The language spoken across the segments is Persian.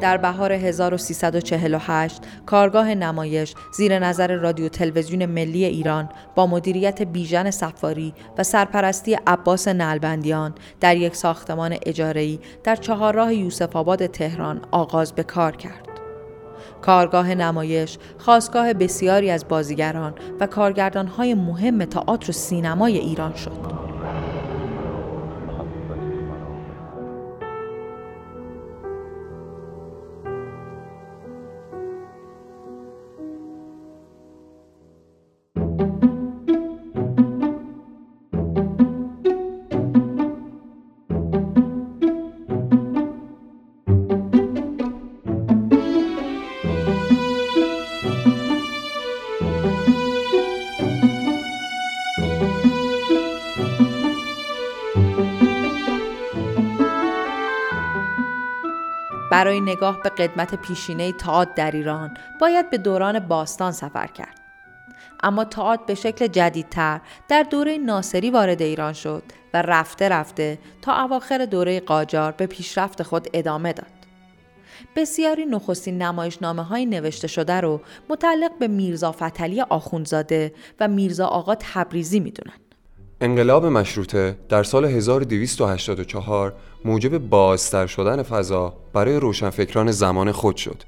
در بهار 1348 کارگاه نمایش زیر نظر رادیو تلویزیون ملی ایران با مدیریت بیژن سفاری و سرپرستی عباس نلبندیان در یک ساختمان اجاره‌ای در چهارراه یوسف آباد تهران آغاز به کار کرد. کارگاه نمایش خواستگاه بسیاری از بازیگران و کارگردانهای مهم تئاتر و سینمای ایران شد. برای نگاه به قدمت پیشینه تئاتر در ایران باید به دوران باستان سفر کرد. اما تئاتر به شکل جدیدتر در دوره ناصری وارد ایران شد و رفته رفته تا اواخر دوره قاجار به پیشرفت خود ادامه داد. بسیاری نخستین نمایشنامه های نوشته شده رو متعلق به میرزا فتلی آخوندزاده و میرزا آقا تبریزی می‌دونن. انقلاب مشروطه در سال 1284 موجب بازتر شدن فضا برای روشنفکران زمان خود شد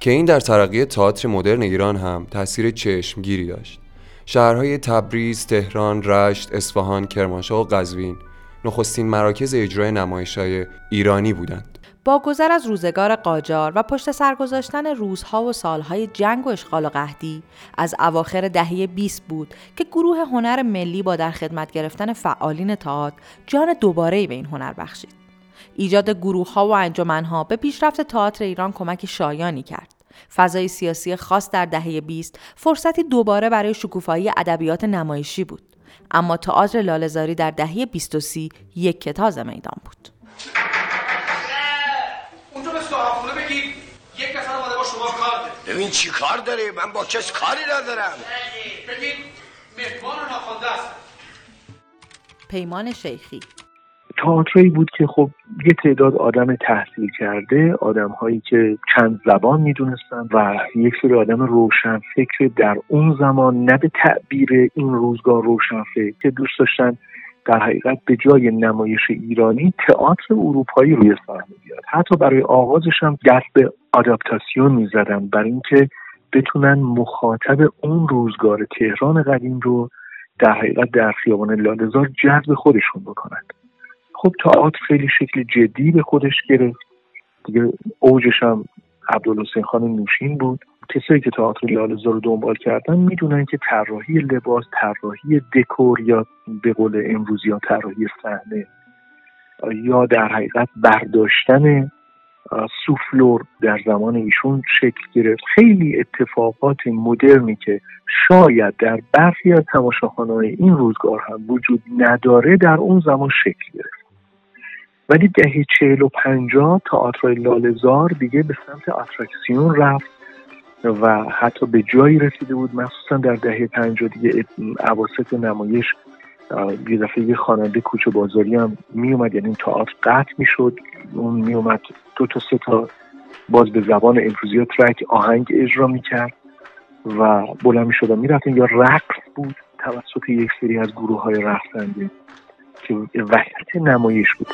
که این در ترقی تئاتر مدرن ایران هم تاثیر چشمگیری داشت. شهرهای تبریز، تهران، رشت، اصفهان، کرمانشاه و قزوین نخستین مراکز اجرای نمایشهای ایرانی بودند. با گذر از روزگار قاجار و پشت سر گذاشتن روزها و سالهای جنگ و اشغال و قحطی از اواخر دهه 20 بود که گروه هنر ملی با در خدمت گرفتن فعالین تئاتر جان دوباره به این هنر بخشید. ایجاد گروه ها و انجمنها به پیشرفت تئاتر ایران کمک شایانی کرد. فضای سیاسی خاص در دهه 20 فرصتی دوباره برای شکوفایی ادبیات نمایشی بود. اما تئاتر لالزاری در دهه 23 یک کتاز میدان بود. ببین چی کار داری من با کس کاری ندارم بگید مهمان ناخوانده پیمان شیخی تئاتری بود که خب یه تعداد آدم تحصیل کرده آدم هایی که چند زبان می‌دونستن و یک سری آدم روشن فکر در اون زمان نه به تعبیر این روزگار روشن فکر که دوست داشتن در حقیقت به جای نمایش ایرانی تئاتر اروپایی روی صحنه بیاد. حتی برای آغازش هم دست به آداپتاسیون می‌زدن برای اینکه بتونن مخاطب اون روزگار تهران قدیم رو در حقیقت در خیابان لالزار جذب خودشون بکنند خب تئاتر خیلی شکل جدی به خودش گرفت. دیگه اوجش هم عبدالحسین خان نوشین بود. کسایی که تئاتر لالزار رو دنبال کردن می‌دونن که طراحی لباس طراحی دکور یا به قول امروزی یا طراحی صحنه یا در حقیقت برداشتن سوفلور در زمان ایشون شکل گرفت. خیلی اتفاقات مدرنی که شاید در برخی از تماشاخانه این روزگار هم وجود نداره در اون زمان شکل گرفت. ولی دهه چهل و پنجاه تئاتر لالزار دیگه به سمت اتراکسیون رفت و حتی به جایی رسیده بود مخصوصا در دهه پنجاه دیگه عواسط نمایش یه دفعه یه خواننده کوچه بازاری هم می اومد یعنی تئاتر قطع می شد اون می اومد دو تا سه تا باز به زبان امروزی ترک آهنگ اجرا می کرد و بلند می شد و می یا رقص بود توسط یک سری از گروه های رقصنده که وحیت نمایش بود.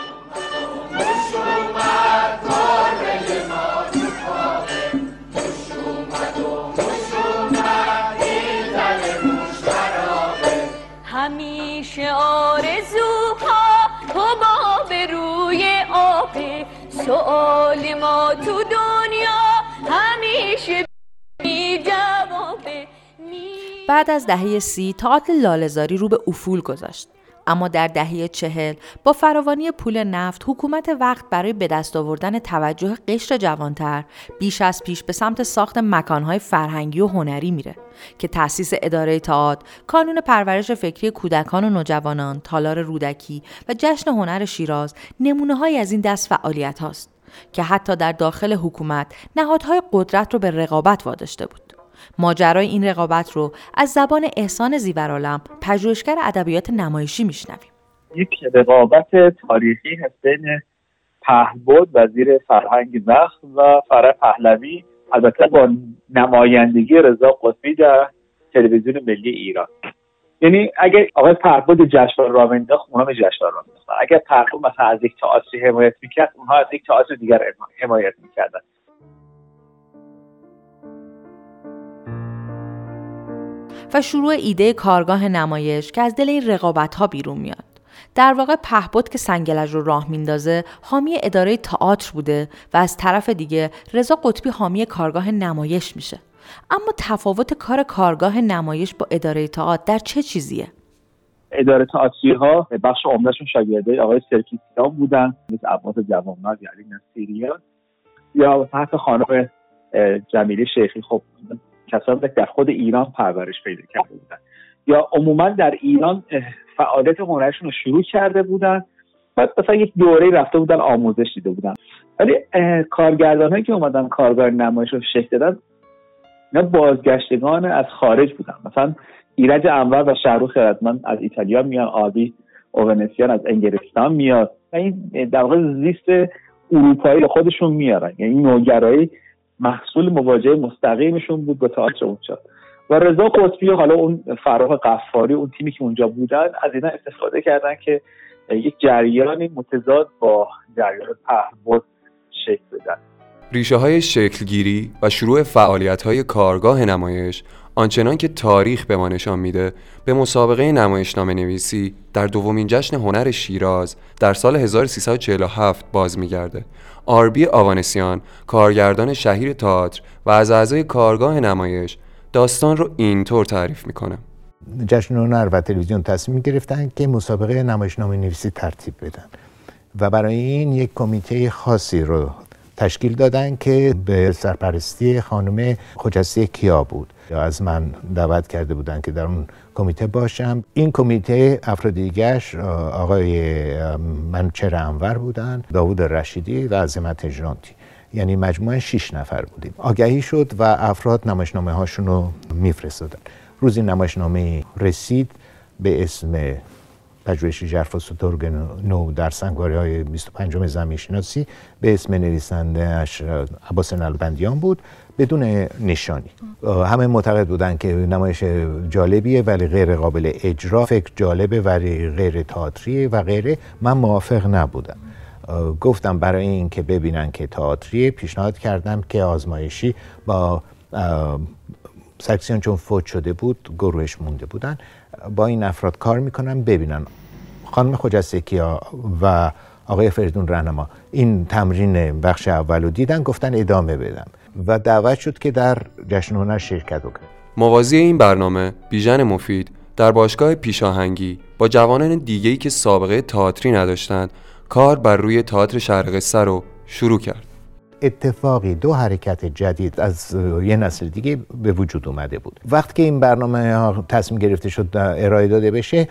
سؤال ما تو دنیا همیشه بی جوابه بعد از دهه سی تئاتر لالزاری رو به افول گذاشت. اما در دهه چهل با فراوانی پول نفت حکومت وقت برای به دست آوردن توجه قشر جوانتر بیش از پیش به سمت ساخت مکانهای فرهنگی و هنری میره که تأسیس اداره تئاتر کانون پرورش فکری کودکان و نوجوانان تالار رودکی و جشن هنر شیراز نمونه از این دست فعالیت هاست که حتی در داخل حکومت نهادهای قدرت رو به رقابت واداشته بود. ماجرای این رقابت رو از زبان احسان زیورالم پژوهشگر ادبیات نمایشی میشنویم. یک رقابت تاریخی هست بین پهبد وزیر فرهنگ وقت و فرح پهلوی البته با نمایندگی رضا قطبی در تلویزیون ملی ایران. یعنی اگر آقای پهبد جشنواره را انداخت اونها جشنواره را انداختن اگر پهبد مثلا از یک تئاتری حمایت می‌کرد اونها از یک تئاتر دیگر حمایت می‌کردن. و شروع ایده کارگاه نمایش که از دل این رقابت ها بیرون میاد. در واقع پهبد که سنگلج رو راه میندازه حامی اداره تئاتر بوده و از طرف دیگه رضا قطبی حامی کارگاه نمایش میشه. اما تفاوت کار کارگاه نمایش با اداره تئاتر در چه چیزیه؟ اداره تئاتری ها بخش عمدهشون شاگرده آقای سرکیسیان بودن مثل عباس جوانمرد یعنی نصیریان یا حتی خانم جمیله شیخی خب کسانی در خود ایران پرورش پیدا کرده بودن. یا عموما در ایران فعالیت هنرشون رو شروع کرده بودن بعد مثلا یک دوره رفته بودن آموزش دیده بودن. ولی کارگردان که اومدن کارگاه نمایش رو شکل دادن اینا بازگشتگان از خارج بودن. مثلا ایرج انور و شهروخ خردمند از ایتالیا میان آبی اوونسیان از انگلستان میاد. و این در واقع زیست اروپایی خودشون میارن. یعنی نوگرایی محصول مواجهه مستقیمشون بود با تئاتر اونجا و رضا قطبی حالا اون فراح قفاری اون تیمی که اونجا بودن از اینا استفاده کردن که یک جریانی متضاد با جریان پهبد شکل بدن. ریشه های شکلگیری و شروع فعالیت های کارگاه نمایش آنچنان که تاریخ به ما نشان میده به مسابقه نمایشنامه نویسی در دومین جشن هنر شیراز در سال 1347 باز میگرده. آربی آوانسیان کارگردان شهیر تئاتر و از اعضای کارگاه نمایش داستان رو اینطور تعریف می‌کنه. جشن هنر و تلویزیون تصمیم گرفتن که مسابقه نمایشنامه نویسی ترتیب بدن و برای این یک کمیته خاصی رو تشکیل دادن که به سرپرستی خانم خجسته کیا بود. از من دعوت کرده بودن که در اون کمیته باشم. این کمیته افراد دیگرش آقای منچر انور بودن داوود رشیدی و عظمت اجرانتی یعنی مجموعه 6 نفر بودیم. آگهی شد و افراد نمایشنامه هاشون رو میفرستادن. روزی نمایشنامه رسید به اسم پژوهشی جرفاس و نو در سنگواری های 25 زمین شناسی به اسم نویسنده اش عباس نلبندیان بود بدون نشانی. همه معتقد بودن که نمایش جالبیه ولی غیر قابل اجرا. فکر جالبه ولی غیر تئاتریه و غیره من موافق نبودم. گفتم برای اینکه ببینن که تئاتریه پیشنهاد کردم که آزمایشی با سکسیون چون فوت شده بود گروهش مونده بودن. با این افراد کار می‌کنن ببینن خانم خجسته کیا و آقای فریدون رهنما این تمرین بخش اول رو دیدن گفتن ادامه بدم و دعوت شد که در جشن هنر شرکت بکنم. موازی این برنامه بیژن مفید در باشگاه پیشاهنگی با جوانان دیگهی که سابقه تئاتری نداشتند کار بر روی تئاتر شرق قصه رو شروع کرد. اتفاقی دو حرکت جدید از یه نسل دیگه به وجود اومده بود. وقتی که این برنامه تصمیم گرفته شد ارائه داده بشه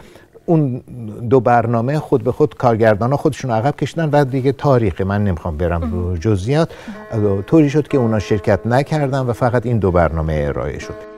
اون دو برنامه خود به خود کارگردان ها خودشون عقب کشیدن و دیگه تاریخ من نمی‌خوام برم رو جزئیات. طوری شد که اونا شرکت نکردن و فقط این دو برنامه ارائه شد.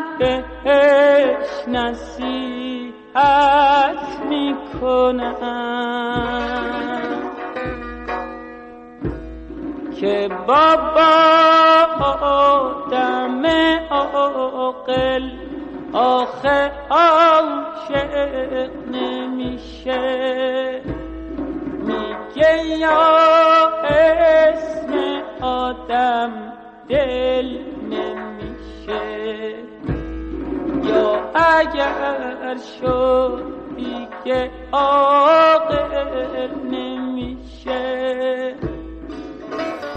آدم عاقل. آخه عاشق نمیشه. میگه یا اسم آدم دل نمیشه. یا اگر شد دیگه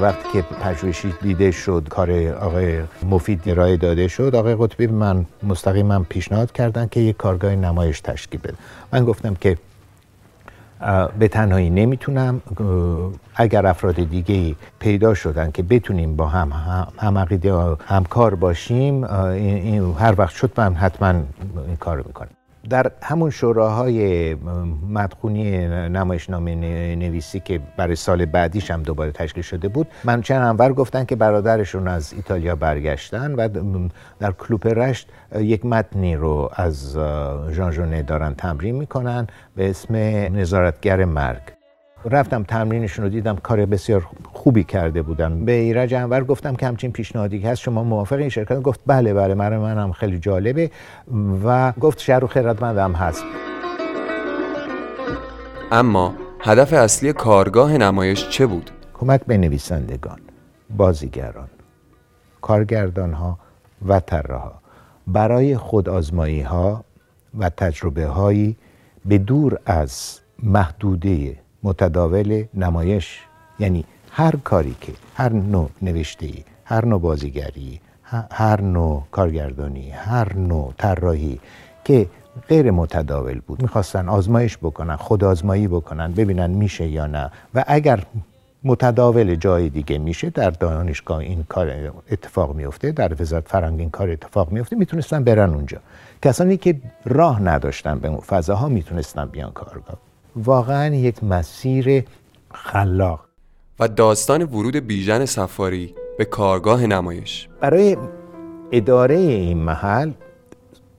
وقتی که پژوهشی دیده شد کار آقای مفید ارائه داده شد آقای قطبی من مستقیما پیشنهاد کردن که یک کارگاه نمایش تشکیل بده. من گفتم که به تنهایی نمی‌تونم اگر افراد دیگه پیدا شدن که بتونیم با هم هم عقیده همکار باشیم این هر وقت شد من حتما این کار رو می‌کنم. در همون شوراهای مدخونی نمایشنامه نویسی که برای سال بعدیش هم دوباره تشکیل شده بود من چند انور گفتن که برادرشون از ایتالیا برگشتن و در کلوپ رشت یک متنی رو از ژان ژونه دارن تمرین می‌کنن به اسم نظارتگر مرگ. رفتم تمرینشون رو دیدم کار بسیار خوبی کرده بودن. به ایرج انور گفتم که همچین پیشنهادی هست شما موافق این شرکت؟ گفت بله بله من منم خیلی جالبه. و گفت شهر و خیرتمندم هست. اما هدف اصلی کارگاه نمایش چه بود؟ کمک به نویسندگان بازیگران کارگردان ها و طراحها برای خودآزمایی ها و تجربه هایی به دور از محدوده متداول نمایش. یعنی هر کاری که هر نوع نوشته هر نوع بازیگری هر نوع کارگردانی هر نوع طراحی که غیر متداول بود می‌خواستن آزمایش بکنن خود آزمایی بکنن ببینن میشه یا نه. و اگر متداول جای دیگه میشه در دانشگاه این کار اتفاق میفته در وزارت فرهنگ این کار اتفاق میفته می‌تونستن برن اونجا. کسانی که راه نداشتن به اون فضاها می‌تونستن بیان کارگاه. واقعا یک مسیر خلاق. و داستان ورود بیژن سفاری به کارگاه نمایش. برای اداره این محل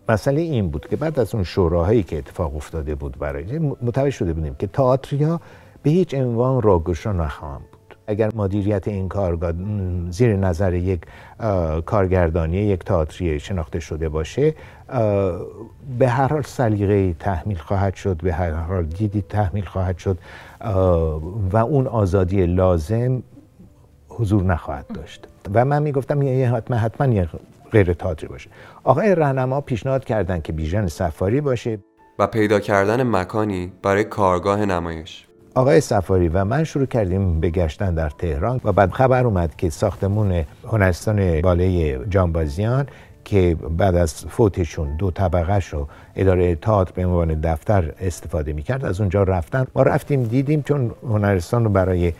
مسئله این بود که بعد از اون شوراهایی که اتفاق افتاده بود برای متوجه شده بودیم که تئاتریا به هیچ عنوان راگشا نخواهند بود. اگر مدیریت این کارگاه زیر نظر یک کارگردانی یک تئاتری شناخته شده باشه به هر حال سلیقه تحمیل خواهد شد به هر حال دیدی تحمیل خواهد شد و اون آزادی لازم حضور نخواهد داشت. و من می‌گفتم یه حتما حتما یه غیر تئاتری باشه. آقای رهنما پیشنهاد کردن که بیژن سفاری باشه. و پیدا کردن مکانی برای کارگاه نمایش. آقای سفاری و من شروع کردیم به گشتن در تهران و بعد خبر اومد که ساختمون هنرستان باله جانبازیان که بعد از فوتشون دو طبقه رو اداره تئاتر به عنوان دفتر استفاده می‌کرد. از اونجا رفتن. ما رفتیم دیدیم چون هنرستان رو برای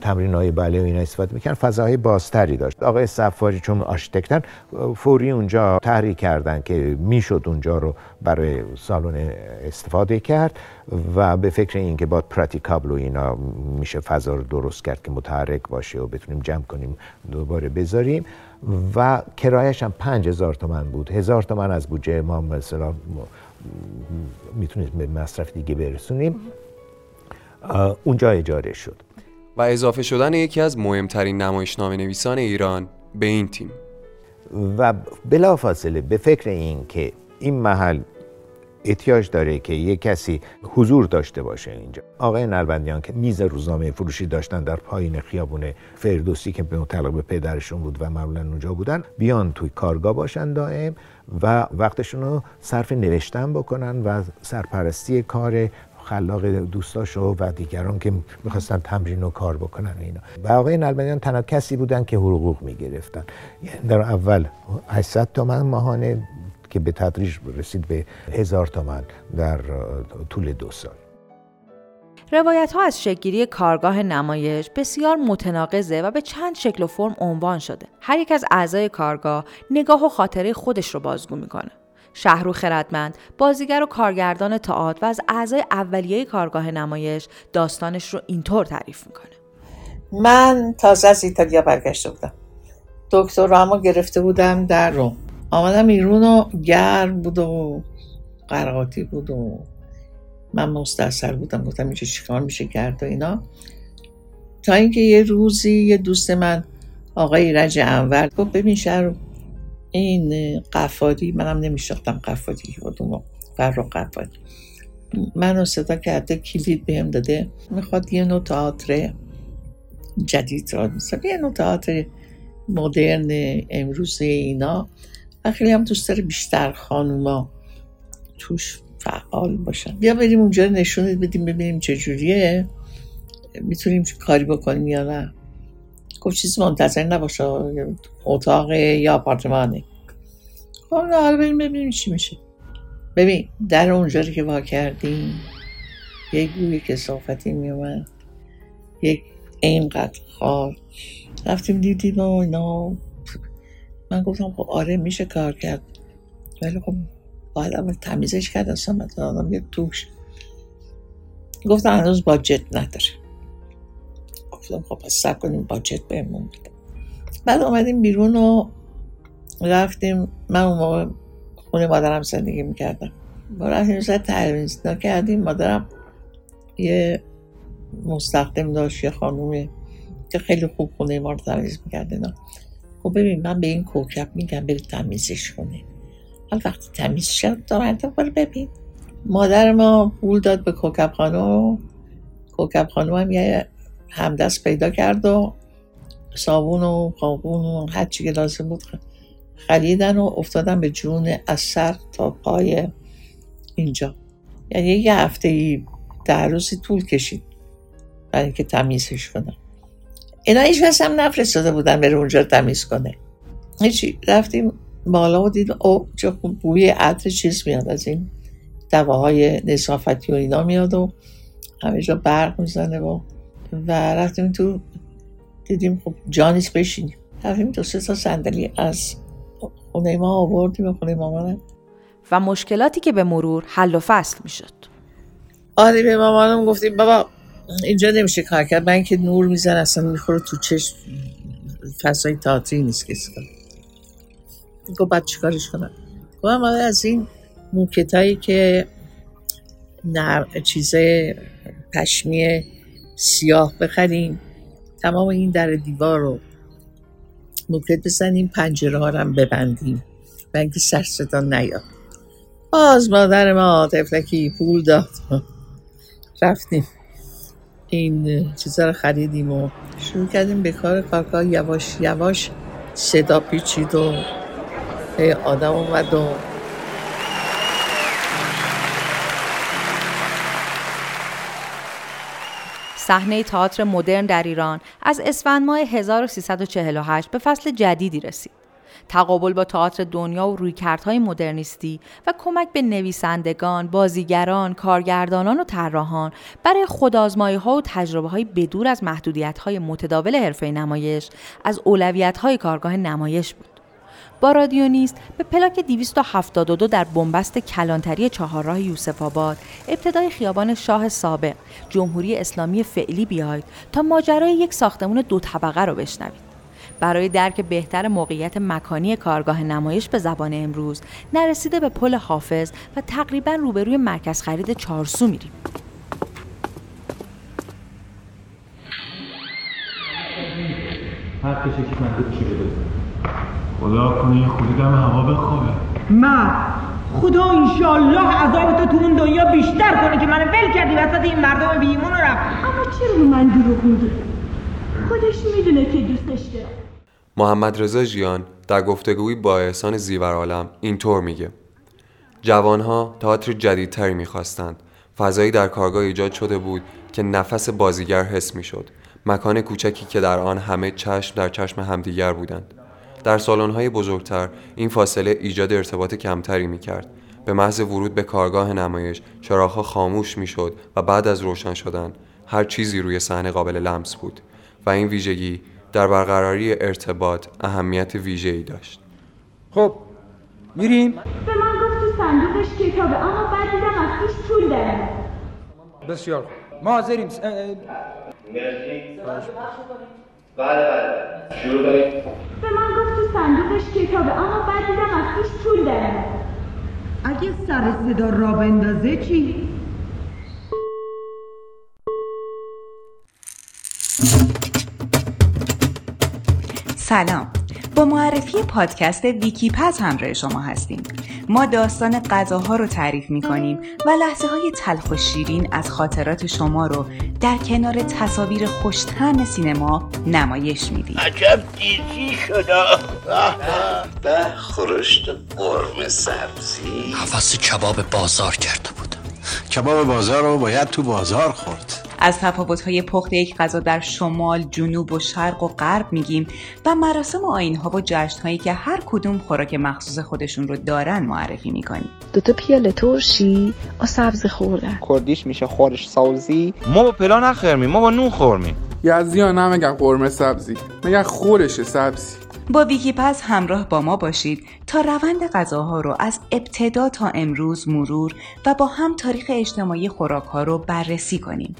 تمرین های باله و اینا استفاده می‌کردن. فضاهای بازتری داشت. آقای سفاری چون آرشیتکتن فوری اونجا تحریک کردن که می‌شد اونجا رو برای سالن استفاده کرد و به فکر این که با praticable و اینا میشه فضا رو درست کرد که متحرک باشه و بتونیم جمع کنیم دوباره بذاریم. و کرایش هم پنج هزار تومن بود. هزار تومن از بودجه ما مثلا می‌تونید به مصرف دیگه برسونیم. اونجا اجاره شد. و اضافه شدن یکی از مهمترین نمایشنامه نویسان ایران به این تیم. و بلافاصله به فکر این که این محل احتیاج داره که یک کسی حضور داشته باشه اینجا. آقای نلبندیان که میز روزنامه فروشی داشتن در پایین خیابون فردوسی که متعلق به پدرشون بود و معمولا اونجا بودن بیان توی کارگاه باشن دائم و وقتشون رو صرف نوشتن بکنن و سرپرستی کار خلاق دوستاشو و دیگران که می‌خواستن تمرین و کار بکنن اینا. و آقای نلبندیان تنها کسی بودن که حقوق می‌گرفتن. یعنی در اول 800 تومن ماهانه که به تدریج رسید به هزار تومن در طول دو سال روایت ها از شکلگیری کارگاه نمایش بسیار متناقضه و به چند شکل و فرم عنوان شده. هر یک از اعضای کارگاه نگاه و خاطره خودش رو بازگو می‌کنه. شهرو خردمند، بازیگر و کارگردان تئاتر و از اعضای اولیه کارگاه نمایش داستانش رو اینطور تعریف می‌کنه. من تازه از ایتالیا برگشته بودم. دکترامو گرفته بودم در روم. آمدم ایرون و گرم بود و قرقاتی بود و من مستاصل بودم. گفتم اینجا چیکار میشه کرد و اینا. تا اینکه یه روزی یه دوست من آقای رج انور گفت ببین شهر این قفاری منم نمیشناختم قفاری کدومو فرخ قفاری. منو صدا کرده کلید بهم داده. می‌خواد یه نوع تئاتر جدید را یه نوع تئاتر مدرن امروزه اینا. و خیلی هم دوست داره بیشتر خانوما توش فعال باشن. بیا بریم اونجا نشونت بدیم ببینیم چجوریه می‌تونیم کاری بکنیم یا نه. گفت چیزی منتظر نباشه. اتاق یا آپارتمانه. خب حالا بریم ببینیم چی میشه. ببین در اونجا که وا کردیم یک گوی کسافتی میومد یک اینقدر خاک. رفتیم دیدیم و اینا. من گفتم خب آره میشه کار کرد. ولی خب باید اول تمیزش کرد اصلا مثلا آدم یه توش گفتم هنوز باجت نداره. گفتم خب پس سب کنیم باجت بهمون بده. بعد آمدیم بیرون و رفتیم. من اون موقع خونه مادرم زندگی می‌کردم. با رفتیم سر تلویز کردیم. مادرم یه مستخدم داشت یه خانومه که خیلی خوب خونه ما رو تمیز می‌کرده نه خب ببین من به این کوکب میگم بری تمیزش کنه. حالا وقتی تمیز شد دارن برو ببین. مادر ما پول داد به کوکب خانو کوکب خانو هم یه همدست پیدا کرد و صابون و قابون و هر چی که لازم بود خریدن و افتادن به جون از سر تا پای اینجا. یعنی یه هفته ای در روزی طول کشید برای اینکه تمیزش کنم اینا هیچ هم نفرستاده بودن بره اونجا تمیز کنه. هیچی رفتیم بالا و دید او چه خوب بوی عطر چیز میاد از این دواهای نصافتی و اینا میاد و همه جا برق می‌زنه و و رفتیم تو دیدیم خب جانیس بشینیم. رفتیم دو سه تا صندلی از خونه ما آوردیم و خونه مامانم. و مشکلاتی که به مرور حل و فصل می‌شد. آره به مامانم گفتیم بابا اینجا نمیشه کار کرد. من که نور میزن اصلا می‌خوره تو چشم فضای تاتری نیست کسی. کنم گفت بعد چیکارش کنم؟ گفتم از این موکت که نر... چیز پشمی سیاه بخریم تمام این در دیوار رو موکت بزنیم پنجره ها رو ببندیم و اینکه سر نیاد. باز مادر ما تفلکی پول داد. رفتیم. این چیزا رو خریدیم و شروع کردیم به کار کارکار یواش یواش صدا پیچید و آدم اومد و صحنه تئاتر مدرن در ایران از اسفند ماه 1348 به فصل جدیدی رسید. تقابل با تئاتر دنیا و رویکردهای مدرنیستی و کمک به نویسندگان، بازیگران، کارگردانان و طراحان برای خودآزمایی ها و تجربه های بدور از محدودیت های متداول حرفه نمایش از اولویت های کارگاه نمایش بود. با رادیو نیست به پلاک 272 در بنبست کلانتری چهارراه یوسف آباد ابتدای خیابان شاه سابق جمهوری اسلامی فعلی بیاید تا ماجرای یک ساختمون دو طبقه رو بشنوید. برای درک بهتر موقعیت مکانی کارگاه نمایش به زبان امروز نرسیده به پل حافظ و تقریبا روبروی مرکز خرید چارسو میریم. خدا کنه یه خودی دم هوا بخوابه. من خدا انشالله عذابتو تو اون دنیا بیشتر کنه که منو ول کردی وسط این مردم بیمون رفت. اما چرا به من دروغ میگی؟ خودش می‌دونه که دوستش دارم محمد رضا ژیان در گفتگویی با احسان زیورعالم اینطور میگه. جوانها تئاتر جدیدتری می‌خواستند. فضایی در کارگاه ایجاد شده بود که نفس بازیگر حس می‌شد. مکان کوچکی که در آن همه چشم در چشم همدیگر بودند. در سالن‌های بزرگتر این فاصله ایجاد ارتباط کمتری می‌کرد. به محض ورود به کارگاه نمایش چراغها خاموش می‌شد و بعد از روشن شدن هر چیزی روی صحنه قابل لمس بود. و این ویژگی در برقراری ارتباط اهمیت ویژه‌ای داشت. خب میریم؟ به من گفت تو صندوقش کتابه اما بعد دیدم از توش پول داره بسیار ما حاضریم. بله بله شروع به من گفت تو صندوقش کتابه اما بعد دیدم از توش پول داره اگه سر صدا را بندازه چی؟ سلام. با معرفی پادکست ویکی پز همراه شما هستیم. ما داستان غذاها رو تعریف می کنیم و لحظه های تلخ و شیرین از خاطرات شما رو در کنار تصاویر خوشتن سینما نمایش میدیم. عجب دیزی شده به خورشت قرم سبزی. حفظ کباب بازار کرده بود کباب بازار رو باید تو بازار خورد. از تفاوت‌های پخت یک غذا در شمال، جنوب و شرق و غرب میگیم و مراسم و آیین‌ها و جشن‌هایی که هر کدوم خوراک مخصوص خودشون رو دارن معرفی می‌کنیم. دو تا پیاله ترشی آ سبز خوردن کردیش میشه خورش سازی ما با پلا نخورمیم ما با نون خورمیم یزدیان هم میگن قرمه سبزی میگن خورش سبزی با ویکی پس همراه با ما باشید تا روند غذاها رو از ابتدا تا امروز مرور و با هم تاریخ اجتماعی خوراک‌ها رو بررسی کنیم.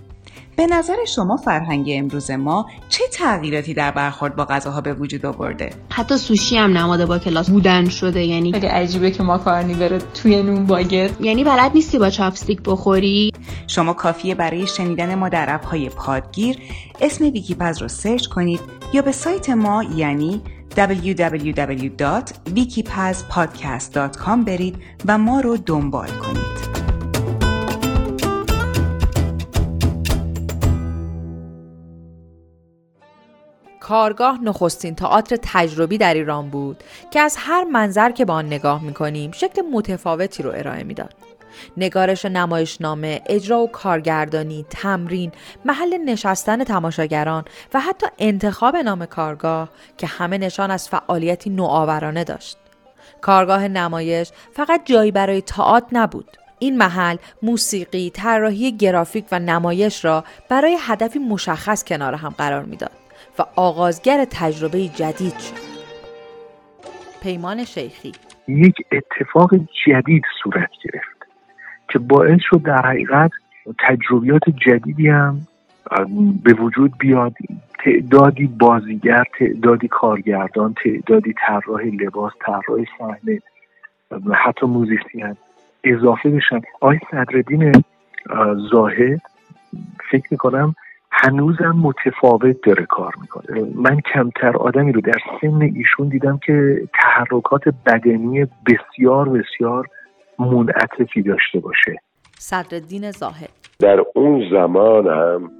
به نظر شما فرهنگ امروز ما چه تغییراتی در برخورد با غذاها به وجود آورده؟ حتی سوشی هم نماد با کلاس بودن شده یعنی خیلی عجیبه که ماکارونی بره توی نون باگت یعنی بلد نیستی با چاپستیک بخوری شما کافیه برای شنیدن ما در اپ‌های پادگیر اسم ویکی‌پز رو سرچ کنید یا به سایت ما یعنی www.wikipazpodcast.com برید و ما رو دنبال کنید. کارگاه نخستین تئاتر تجربی در ایران بود که از هر منظر که به آن نگاه می‌کنیم شکل متفاوتی رو ارائه می‌داد. نگارش نمایشنامه، اجرا و کارگردانی، تمرین، محل نشستن تماشاگران و حتی انتخاب نام کارگاه که همه نشان از فعالیتی نوآورانه داشت. کارگاه نمایش فقط جایی برای تئاتر نبود. این محل موسیقی، طراحی گرافیک و نمایش را برای هدفی مشخص کنار هم قرار می‌داد. و آغازگر تجربه جدید شد. پیمان شیخی. یک اتفاق جدید صورت گرفت که باعث شد در حقیقت تجربیات جدیدی هم به وجود بیاد. تعدادی بازیگر تعدادی کارگردان تعدادی طراح لباس طراح صحنه حتی موزیسین اضافه بشن. آقای صدرالدین زاهد فکر می‌کنم هنوزم متفاوت داره کار می‌کنه. من کمتر آدمی رو در سن ایشون دیدم که تحرکات بدنی بسیار بسیار منعطفی داشته باشه. صدرالدین زاهد. در اون زمان هم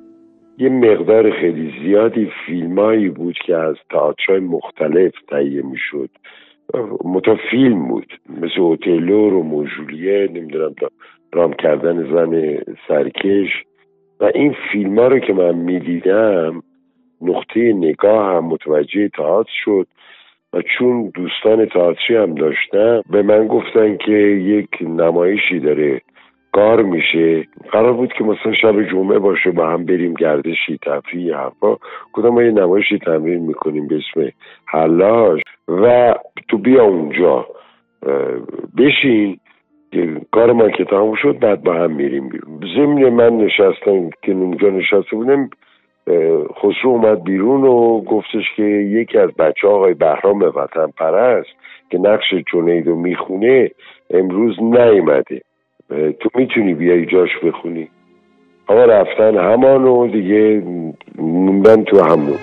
یه مقدار خیلی زیادی فیلمایی بود که از تئاترهای مختلف تهیه می‌شد. متا فیلم بود. مثل اوتلو رو موجولیه نمی‌دونم رام کردن زن سرکش. و این فیلم ها رو که من می‌دیدم نقطه نگاه هم متوجه تئاتر شد و چون دوستان تئاتری هم داشتم به من گفتن که یک نمایشی داره کار میشه. قرار بود که مثلا شب جمعه باشه با هم بریم گردشی تفریح حرفا. کدام ما یه نمایشی تمرین می‌کنیم به اسم حلاش و تو بیا اونجا بشین. کار ما که تمام شد بعد با هم میریم بیرون. ضمن من نشستم که اونجا نشسته بودم خسرو اومد بیرون و گفتش که یکی از بچه آقای بهرام وطن پرست که نقش جنید رو می‌خونه امروز نیومده. تو می‌تونی بیای جاش بخونی؟ آقا رفتن همان و دیگه موندن تو همون.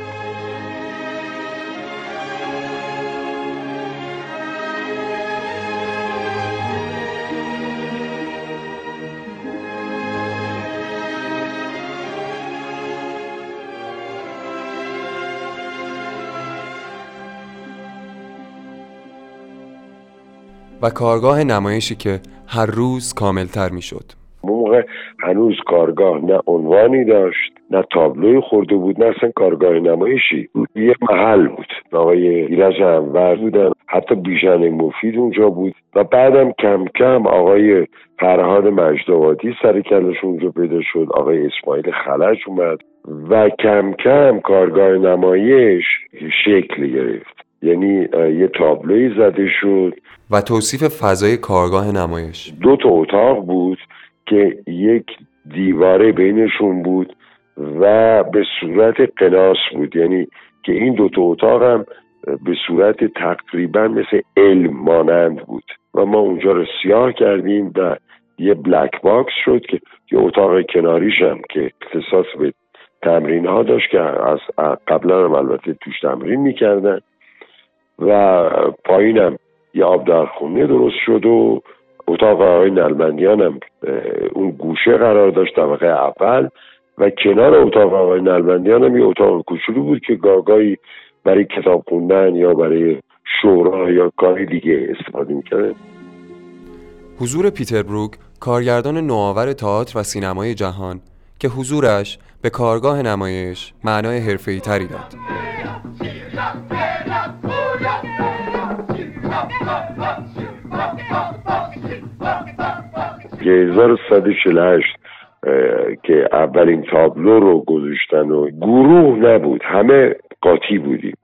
و کارگاه نمایشی که هر روز کاملتر می شد. موقع هنوز کارگاه نه عنوانی داشت نه تابلوی خورده بود نه اصلا کارگاه نمایشی یه محل بود. آقای ایرج انور بودن. حتی بیژن مفید اونجا بود. و بعدم کم کم آقای فرهاد مجدوادی سر کلش اونجا پیدا شد. آقای اسماعیل خلج اومد. و کم کم کارگاه نمایش شکل گرفت. یعنی یه تابلوی زده شد. و توصیف فضای کارگاه نمایش. دو تا اتاق بود که یک دیواره بینشون بود و به صورت قناس بود. یعنی که این دو تا اتاق هم به صورت تقریبا مثل L مانند بود. و ما اونجا رو سیاه کردیم و یه black box شد که یه اتاق کناریش هم که اختصاص به تمرین ها داشت که از قبلا هم البته توش تمرین می‌کردن. و پایینم یه آبدارخونه درست شد و اتاق آقای نلبندیان هم اون گوشه قرار داشت طبقه اول و کنار اتاق آقای نلبندیان هم یه اتاق کوچولو بود که گاگایی برای کتاب خوندن یا برای شورا یا کاری دیگه استفاده می‌کرده حضور پیتر بروک کارگردان نوآور تئاتر و سینمای جهان که حضورش به کارگاه نمایش معنای حرفه‌ای تری داد. که 1148 که اولین تابلو رو گذاشتن و گروه نبود همه قاطی بودیم.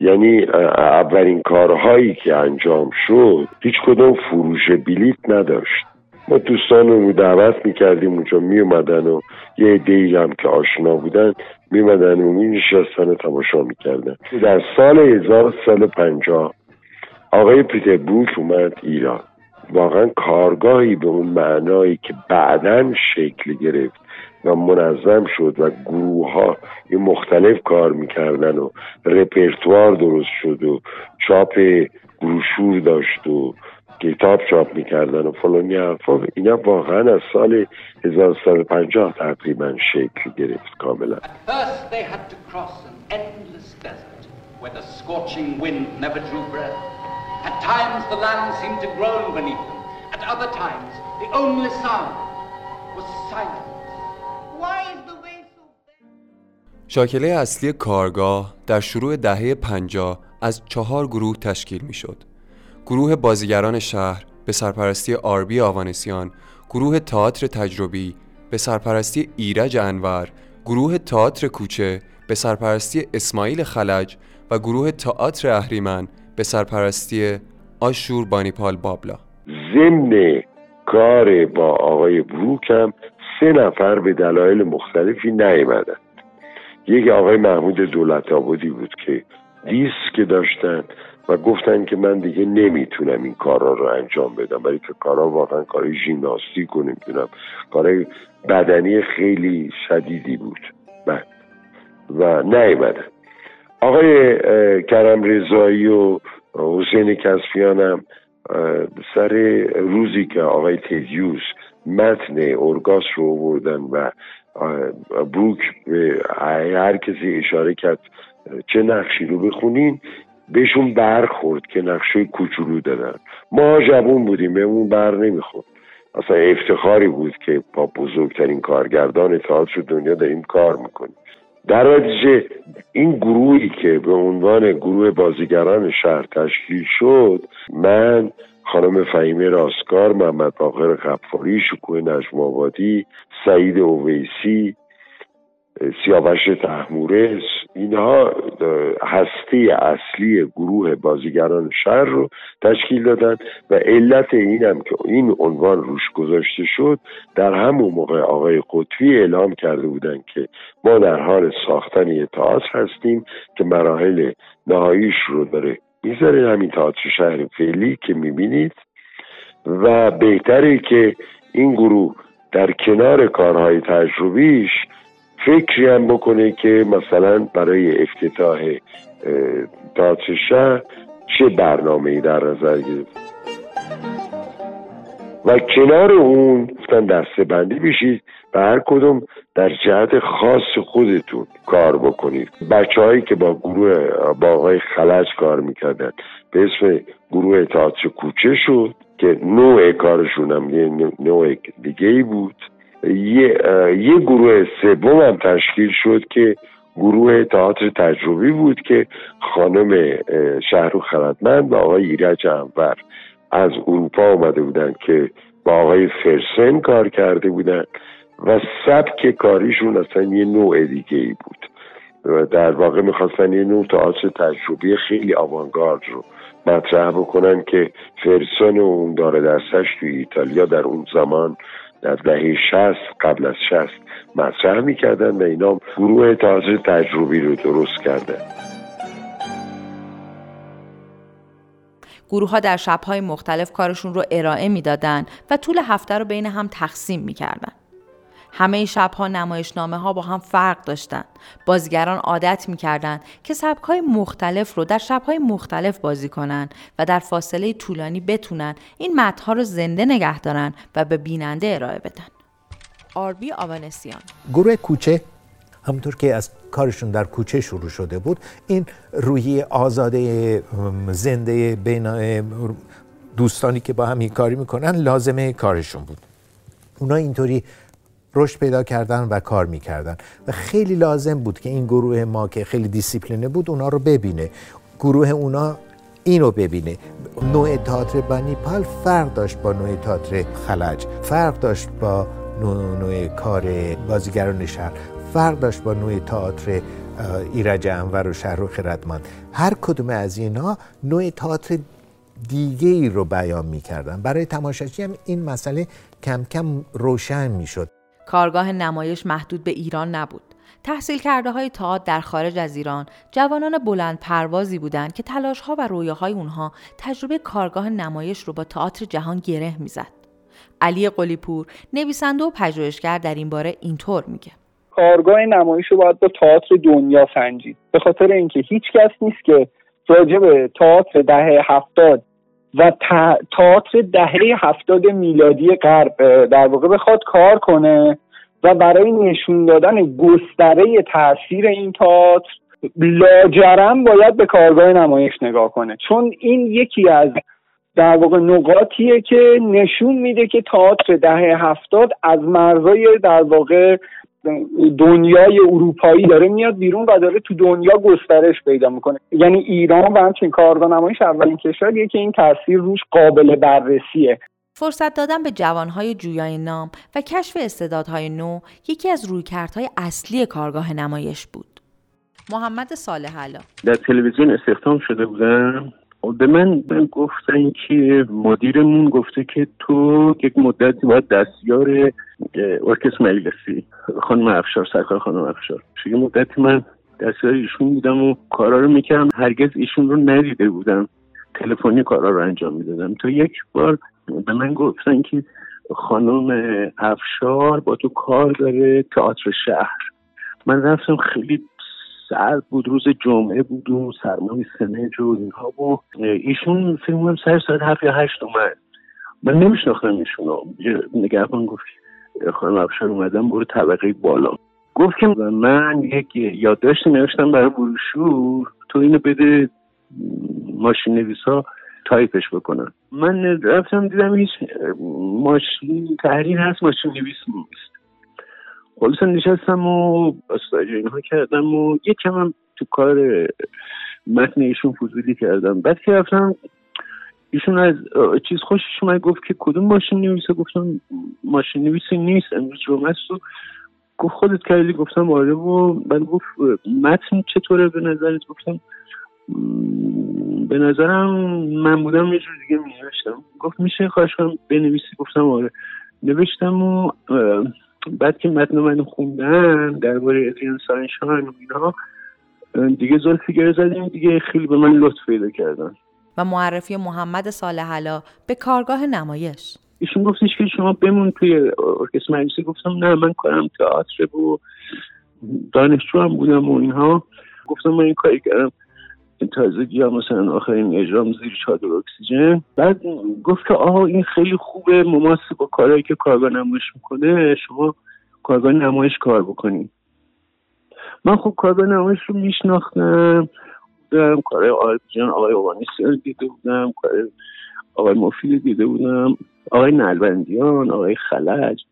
یعنی اولین کارهایی که انجام شد هیچ کدوم فروش بلیت نداشت. ما دوستان رو دعوت می‌کردیم اونجا میومدن و یه عده هم که آشنا بودن میومدن و مینشستن و تماشا می‌کردن. در سال 1350 آقای پیتر بروک اومد ایران. واقعا کارگاهی به اون معنایی که بعدا شکل گرفت و منظم شد و گروه ها مختلف کار می‌کردن و رپرتوار درست شد و چاپ بروشور داشت و کتاب چاپ می‌کردن و فلانی حرفا. اینا واقعا از سال 1150 تقریبا شکل گرفت کاملا. At times the land seemed to groan beneath them. At other times the only sound was silence. Why is the way so شاکله اصلی کارگاه در شروع دهه 50 از چهار گروه تشکیل می شد. گروه بازیگران شهر به سرپرستی آربی آوانسیان، گروه تئاتر تجربی به سرپرستی ایرج انور، گروه تئاتر کوچه به سرپرستی اسماعیل خلج و گروه تئاتر اهریمن به سرپرستی آشور بانیپال بابلا. ضمن کار با آقای بروک هم سه نفر به دلایل مختلفی نیامدن. یک آقای محمود دولت آبادی بود که دیسک داشتن و گفتن که من دیگه نمی‌تونم این کارا رو انجام بدم برای که کارا واقعا کار ژیمناستیک و نمی‌دونم کار بدنی خیلی شدیدی بود. بله. و نیومدن آقای کرم رضایی و حسین کسفیان هم سر روزی که آقای تیزیوس متن اورگاس رو بردن و بروک به هر کسی اشاره کرد چه نقشی رو بخونین بهشون برخورد که نقشه کوچولو دادن. ما جوون بودیم بهمون بر نمی‌خورد. اصلا افتخاری بود که با بزرگترین کارگردان تئاتر دنیا داریم کار می‌کنیم. در نتیجه این گروهی که به عنوان گروه بازیگران شهر تشکیل شد من خانم فهیمه راستکار محمد باقر غفاری شکوه نجم آبادی سعید اویسی سیاوش تحمورس اینها هستی اصلی گروه بازیگران شهر رو تشکیل دادن و علت اینم که این عنوان روش گذاشته شد در همون موقع آقای قطبی اعلام کرده بودن که ما در حال ساختن یه تئاتر هستیم که مراحل نهاییش رو داره می‌ذاره همین تئاتر شهر فعلی که می‌بینید. و بهتره که این گروه در کنار کارهای تجربیش فکری هم بکنه که مثلا برای افتتاح تئاتر شهر چه برنامه ای در نظر گرفت. و کنار اون گفتن دسته بندی بشید و هر کدوم در جهت خاص خودتون کار بکنید. بچه هایی که با گروه با آقای خلج کار می‌کردن. به اسم گروه تئاتر کوچه شد که نوع کارشون هم یه نوع دیگه ای بود. یه, یه گروه سوم هم تشکیل شد که گروه تئاتر تجربی بود که خانم شهرو خردمند و آقای ایرج انور از اروپا آمده بودن که با آقای فرسن کار کرده بودن و سبک کاریشون اصلا یه نوع دیگه ای بود. و در واقع می‌خواستن یه نوع تئاتر تجربی خیلی آوانگارد رو مطرح بکنن که فرسون اون داره درسش توی ایتالیا در اون زمان در دهه شست قبل از شست مطرح می‌کردن و اینا گروه تازه تجربی رو درست کردن گروه ها در شبهای مختلف کارشون رو ارائه می‌دادن و طول هفته رو بین هم تقسیم می‌کردن. همه شبها نمایشنامه ها با هم فرق داشتند. بازیگران عادت می‌کردند که سبکهای مختلف رو در شبهای مختلف بازی کنند و در فاصله طولانی بتونن این متنها رو زنده نگه دارن و به بیننده ارائه بدن. آربی آوانسیان گروه کوچه همونطور که از کارشون در کوچه شروع شده بود این روحی آزاده زنده بین دوستانی که با هم کاری می‌کنن لازمه کارشون بود اونا اینطوری رشد پیدا کردن و کار می‌کردن. و خیلی لازم بود که این گروه ما که خیلی دیسیپلینه بود اونا رو ببینه. گروه اونا اینو ببینه. نوع تئاتر بنیپال فرق داشت با نوع تئاتر خلج. فرق داشت با نوع, نوع کار بازیگران شهر. فرق داشت با نوع تئاتر ایرج انور و شهر خردمند. هر کدوم از اینا نوع تئاتر دیگه ای رو بیان می‌کردن. برای تماشاچی هم این مسئله کم کم روشن می‌شد. کارگاه نمایش محدود به ایران نبود. تحصیل کرده های تئاتر در خارج از ایران جوانان بلند پروازی بودند که تلاش ها و رویاهای اونها تجربه کارگاه نمایش رو با تئاتر جهان گره می‌زد. علی قلیپور نویسنده و پژوهشگر در این باره اینطور میگه. کارگاه نمایش رو باید با تئاتر دنیا سنجید. به خاطر اینکه هیچ کس نیست که راجع به تئاتر دهه هفتاد و تئاتر دهه هفتاد میلادی غرب در واقع بخواد کار کنه و برای نشون دادن گستره تاثیر این تئاتر لاجرم باید به کارگاه نمایش نگاه کنه. چون این یکی از در واقع نقاطیه که نشون میده که تئاتر دهه هفتاد از مرزای در واقع دنیای اروپایی داره میاد بیرون و داره تو دنیا گسترش پیدا می‌کنه. یعنی ایران و همچنین کارگاه نمایش اولین کشوریه که این تاثیر روش قابل بررسیه. فرصت دادن به جوانهای جویای نام و کشف استعدادهای نو یکی از رویکردهای اصلی کارگاه نمایش بود. محمد صالح علا. در تلویزیون استخدام شده بودم. به من, گفتن که مدیرمون گفته که تو یک مدتی باید دستیار ارکست مجلسی خانم افشار سرکار خانم افشار. یه مدتی من دستیار ایشون بودم و کارا رو می‌کردم. هرگز ایشون رو ندیده بودم. تلفنی کارا رو انجام می‌دادم. تا یک بار به من گفتن که خانم افشار با تو کار داره تئاتر شهر. من رفتم خیلی سرد بود روز جمعه بود و سرمای سنج و اینها و ایشون فکر کنم سر ساعت هفت یا هشت اومد. من نمیشناختم ایشون رو. نگهبان گفت خانم افشار اومدم برو طبقه بالا. گفت که من یک یادداشت نوشتم برای بروشور تو اینو بده ماشین نویسا تایپش بکنن. من رفتم دیدم هیچ ماشین تحریر هست ماشین نویس نیست. خلاصا نشستم و استاجی اینها کردم و یک کم تو کار متن ایشون فضولی کردم. بعد که رفتم ایشون از چیز خوشش اومد گفت که کدوم ماشین نویسه؟ گفتم ماشین نویسی نیست امروز جمعه است و گفت خودت کردی؟ گفتم آره و بعد گفت متن چطوره به نظرت؟ گفتم به نظرم من بودم یه جور دیگه می گفت میشه خواهش کنم بنویسی؟ گفتم آره. نوشتم و بعد که متن من خوندن درباره ادریان ساینشان و اینها دیگه زلفی گره زدیم دیگه خیلی به من لطف پیدا کردن. و معرفی محمد صالح علا به کارگاه نمایش. ایشون گفتش که شما بمون توی ارکستر مجلسی. گفتم نه من کارم تئاتر و دانشجو هم بودم و اینها. گفتم من این کاری کردم. تازگی هم مثلا آخرین اجرام زیر چادر اکسیژن. بعد گفت که آها این خیلی خوبه. مماس با کارهایی که کارگاه نمایش می‌کنه شما کارگاه نمایش کار بکنیم من خب کارگاه نمایش رو میشناختم. بودم کارهای آقای جان آقای اوانیسی دیده بودم کار آقای مفید دیده بودم. آقای نلبندیان آقای خلج.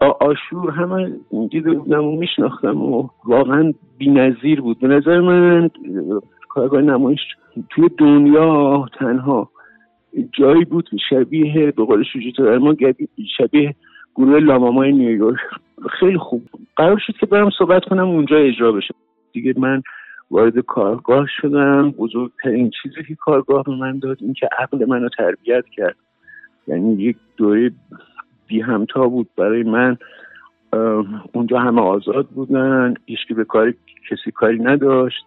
آشور همه دیده بودم و میشناختم و واقعا بی بود. به نظر من کارگاه نمایش توی دنیا تنها جایی بود شبیه به قول در ما شبیه گروه لامامای نیویورک. خیلی خوب. قرار شد که برم صحبت کنم اونجا اجرا بشه. دیگه من وارد کارگاه شدم. بزرگترین چیزی که کارگاه به من داد این که عقل منو تربیت کرد. یعنی یک دوره بی همتا بود برای من. اونجا همه آزاد بودن. هیچکی به کاری کسی کاری نداشت.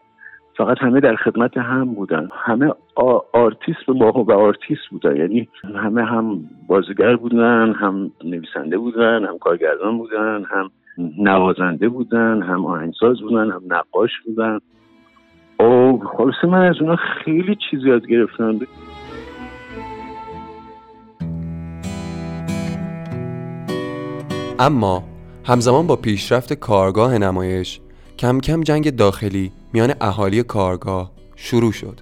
فقط همه در خدمت هم بودن. همه آرتیست و و آرتیست بودن. یعنی همه هم بازیگر بودن هم نویسنده بودن هم کارگردان بودن هم نوازنده بودن هم آهنگساز بودن هم نقاش بودن. او خلاصه من از اونا خیلی چیز یاد گرفتم. اما همزمان با پیشرفت کارگاه نمایش کم کم جنگ داخلی میان اهالی کارگاه شروع شد.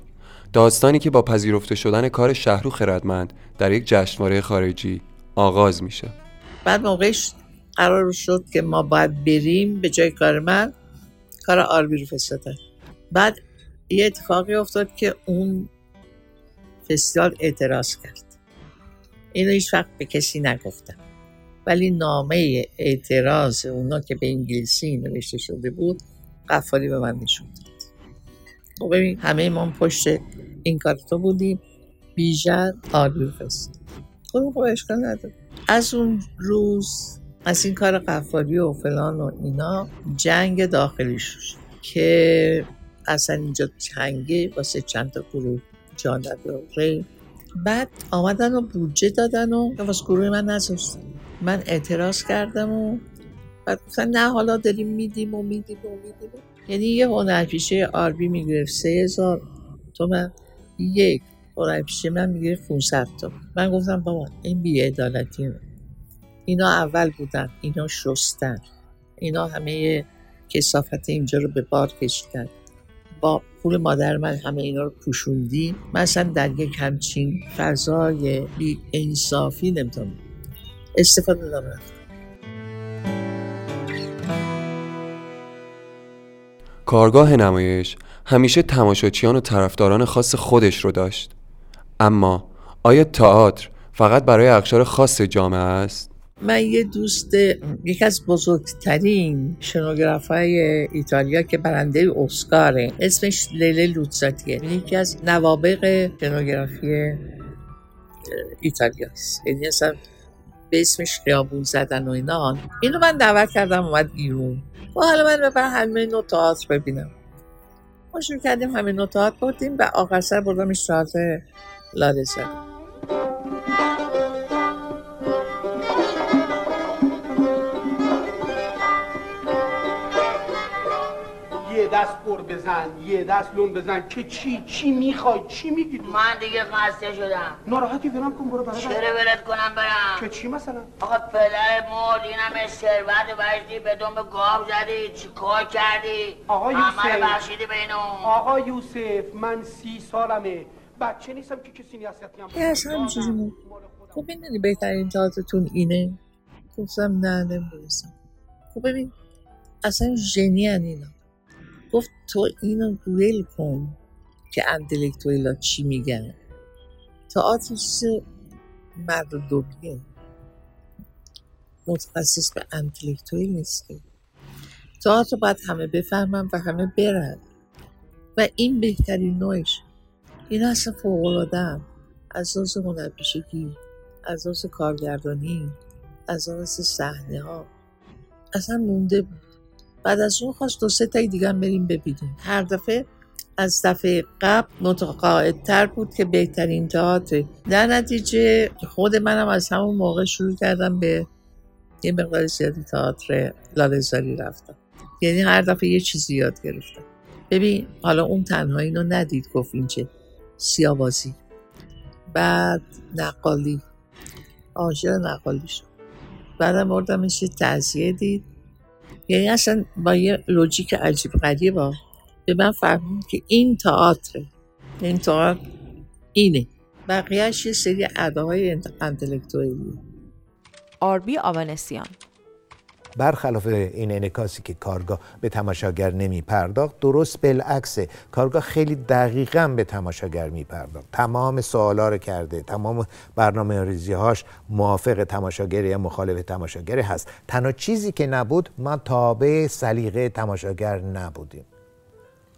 داستانی که با پذیرفته شدن کار شهرو خردمند در یک جشنواره خارجی آغاز میشه. بعد موقعش قرار شد که ما باید بریم به جای کار من کار آربی رو بعد یه اتفاقی افتاد که اون فستیوال اعتراض کرد. اینو هیچ وقت به کسی نگفتم. ولی نامه اعتراض اونا که به انگلیسی نوشته شده بود قفالی به من نشون داد. خب ببین همه ما پشت این کار تو بودیم. بیژن آربی فست خب خب اشکال نداره. از اون روز از این کار قفاری و فلان و اینا جنگ داخلی شد که اصلا اینجا چنگه واسه چند تا گروه جانب و بعد آمدن و بودجه دادن و واسه گروه من نذاشتن. من اعتراض کردم و بعد گفتن نه حالا داریم میدیم و میدیم و میدیم. یعنی یه هنرپیشه آربی می‌گرفت سه هزار من یک هنرپیشه من می‌گرفت 500 تا من گفتم بابا این بیعدالتی اینا اول بودن اینا شستن. اینا همه کسافت اینجا رو به بار کشیدن با پول مادر من همه اینا رو پوشوندیم. مثلا در یک همچین فضای بی انصافی نمی‌تونم. استفاده دارم کارگاه نمایش همیشه تماشاچیان و طرفداران خاص خودش رو داشت. اما آیا تئاتر فقط برای اقشار خاص جامعه است؟ من یه دوست یکی از بزرگترین شنوگراف ایتالیا که برنده اسکاره اسمش لیله لوتزاتیه. یکی از نوابق شنوگرافی ایتالیاست یعنی اصلا به اسمش خیابون زدن و اینا. اینو من دعوت کردم اومد بیرون. و حالا من ببر همه نو تئاتر ببینم. ما شروع کردیم همه نو تئاتر بردیم و آخر سر بردمش تئاتر لالزاری دست پر بزن یه دست لون بزن که چی چی می‌خوای چی میگی من دیگه خسته شدم. ناراحتی برم کن برو برادر. چرا برد کنم برم؟ که چی مثلا؟ آقا پدر مرد اینم ثروت وجدی به دنب گاب زدی چی کار کردی؟ آقا یوسف. بخشیدی بینو آقا یوسف من سی سالمه. بچه نیستم که کسی نیستیم یه اصلا همچیزی خب ببینی بهترین تاتتون اینه؟ گفتم نه نمی‌دونستم خب ببین اصلا ژنی اینا. گفت تو اینو ول کن که انتلکتویلا چی میگن. تئاتر مرد دوبیه متخصص به انتلکتویل نیست که تئاتر باید همه بفهمن و همه برن. و این بهترین نوعش. این اصلا فوقلاده از لحاظ هنرپیشگی از لحاظ کارگردانی از لحاظ صحنه ها اصلا مونده بود. بعد از اون خواست دو سه تایی دیگه هم بریم ببینیم. هر دفعه از دفعه قبل متقاعدتر بود که بهترین تئاتر در نتیجه خود منم از همون موقع شروع کردم به یه مقدار زیادی تئاتر لالزاری رفتم. یعنی هر دفعه یه چیزی یاد گرفتم. ببین حالا اون تنها اینو ندید گفت این چه سیابازی بعد نقالی. عاشق نقالی شد. بعدم بردمش یه تعذیه دید. یعنی اصلا با یه لوجیک عجیب غریب ها به من فهمید که این تئاتره این تئاتر اینه. بقیهش یه سری اداهای انتلکتویی آربی آوانسیان برخلاف این انکاسی که کارگاه به تماشاگر نمی پرداخت درست بالعکس کارگاه خیلی دقیقا به تماشاگر می پرداخت تمام سوالا رو کرده تمام برنامه ریزی هاش موافق تماشاگر یا مخالف تماشاگر هست. تنها چیزی که نبود ما تابع سلیقه تماشاگر نبودیم.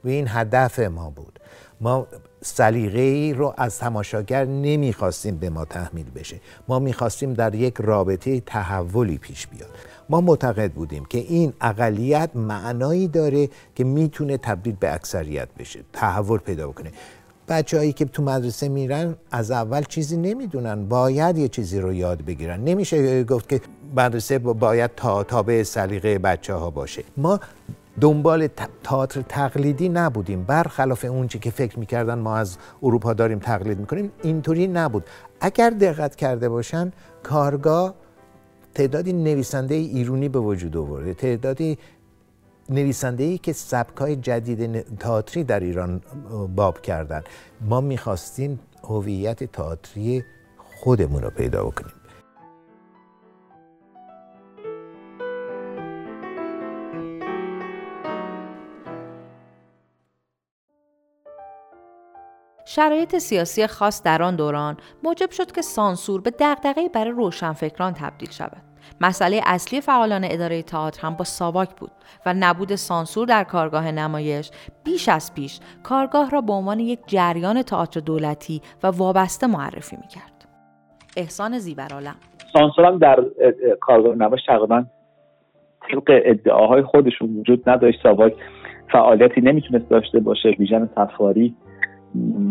و این هدف ما بود. ما سلیقه ای رو از تماشاگر نمی‌خواستیم به ما تحمیل بشه. ما می‌خواستیم در یک رابطه تحولی پیش بیاد. ما معتقد بودیم که این اقلیت معنایی داره که می‌تونه تبدیل به اکثریت بشه تحول پیدا بکنه. بچههایی که تو مدرسه میرن از اول چیزی نمی‌دونن باید یه چیزی رو یاد بگیرن. نمیشه گفت که مدرسه باید تا تابع سلیقه بچه ها باشه. ما دنبال تئاتر تقلیدی نبودیم. برخلاف اون چی که فکر می‌کردن ما از اروپا داریم تقلید می‌کنیم اینطوری نبود. اگر دقت کرده باشن کارگاه تعدادی نویسنده ایرونی به وجود آورده. تعدادی نویسنده ای که سبکای جدید تئاتری در ایران باب کردن. ما می‌خواستیم هویت تئاتری خودمون رو پیدا بکنیم. شرایط سیاسی خاص در آن دوران موجب شد که سانسور به دغدغه برای روشنفکران تبدیل شود. مسئله اصلی فعالان اداره تئاتر هم با ساواک بود و نبود سانسور در کارگاه نمایش بیش از پیش کارگاه را به عنوان یک جریان تئاتر دولتی و وابسته معرفی می‌کرد. احسان زیبرالم سانسور هم در کارگاه نمایش تقریبا طبق ادعاهای خودشون وجود نداشت ساواک فعالیتی نمی‌تونست داشته باشه ویژن تفاری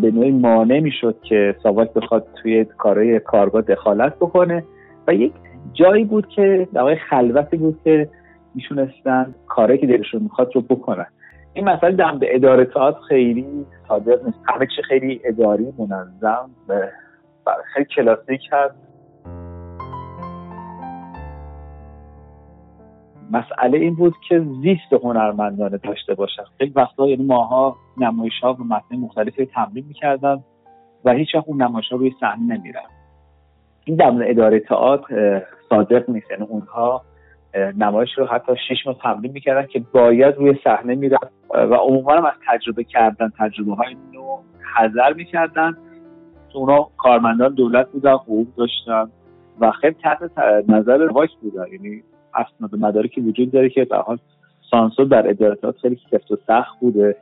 به نوعی مانع می‌شد که ساواک بخواد توی کارهای کارگاه دخالت بکنه و یک جایی بود که در خلوتی بود که میشونستن کاری که دلشون می‌خواد رو بکنن. این مسئله در به اداره تئاتر خیلی صادق نیست. همه چی خیلی اداری منظم و خیلی کلاسیک هست. مسئله این بود که زیست هنرمندانه داشته باشن. خیلی وقتا یعنی ماها نمایش ها و متن مختلفی تمرین می‌کردن و هیچ وقت اون نمایش ها روی صحنه نمیرن این در اداره تئاتر صادق نیست. یعنی اونها نمایش رو حتی شش ماه تمرین می‌کردن که باید روی صحنه می‌رفت. و عموما از تجربه کردن تجربه های نو حذر می‌کردن. اونا کارمندان دولت بودن حقوق داشتن و خیلی تحت نظر وایس بودن. یعنی اسناد مدارکی وجود داره که به حال سانسور در ادارات خیلی سفت و سخت بوده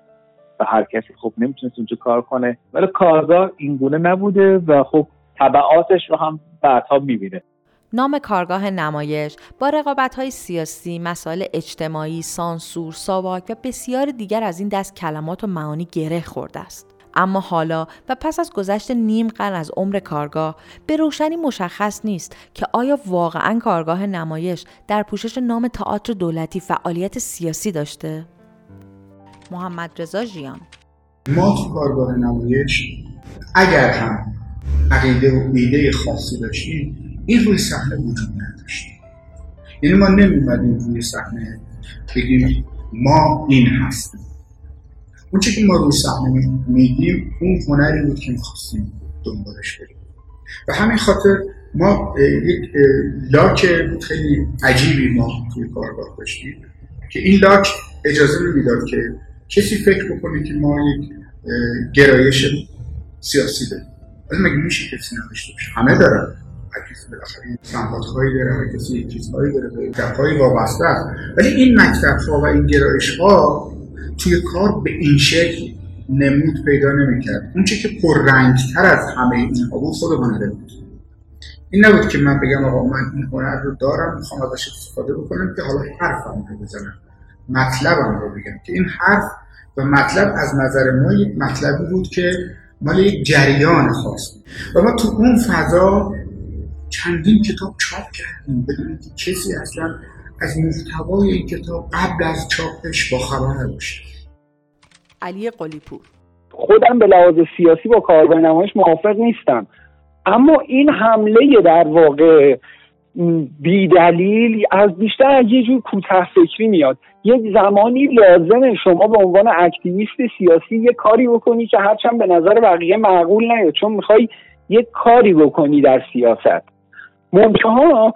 و هر کسی خب نمی‌تونست اونجا کار کنه ولی کارگاه اینگونه نبوده و خب طبعاتش رو هم بعدها می‌بینه نام کارگاه نمایش با رقابت های سیاسی، مسائل اجتماعی، سانسور، ساواک و بسیار دیگر از این دست کلمات و معانی گره خورده است. اما حالا و پس از گذشت نیم قرن از عمر کارگاه به روشنی مشخص نیست که آیا واقعا کارگاه نمایش در پوشش نام تئاتر دولتی فعالیت سیاسی داشته؟ محمد رضا ژیان. ما تو کارگاه نمایش اگر هم عقیده و ایده خاصی داشتیم این روی صحنه وجود نداشت. یعنی ما نمیمدیم روی صحنه بگیم ما این هستیم. اون که ما روی صحنه میدیم اون هنری بود که می‌خواستیم دنبالش بریم. و همین خاطر ما یک لاک خیلی عجیبی ما توی کارگاه داشتیم که این لاک اجازه نمی‌داد که کسی فکر بکنه که ما یک گرایش سیاسی داریم. ولی مگه میشه کسی نداشته باشه؟ همه دارن. هر کسی بالاخره سمباتهایی داره هر کسی چیزهایی داره به مکتبهایی وابسته ولی این مکتب ها و این گرایش ها توی کار به این شکل نمود پیدا نمی‌کرد. اون که پررنگتر از همه اینها بود خود هنره بود. این نبود که من بگم آقا من این هنر رو دارم می‌خوام ازش استفاده بکنم که حالا حرفم رو بزنم. مطلبم رو بگم. که این حرف و مطلب از نظر ما یک مطلبی بود که مال یک جریان خاص و ما تو اون فضا چندین کتاب چاپ کردیم. بدون که کسی اصلا از محتوای این کتاب قبل از چاپش با خبر نباشه. علی قلیپور. خودم به لحاظ سیاسی با کارگاه نمایش موافق نیستم. اما این حمله در واقع بیدلیل از بیشتر یه جور کوته فکری میاد. یک زمانی لازمه شما به عنوان اکتیویست سیاسی یه کاری بکنی که هرچند به نظر بقیه معقول نیاد چون می‌خوای یک کاری بکنی در سیاست. منتها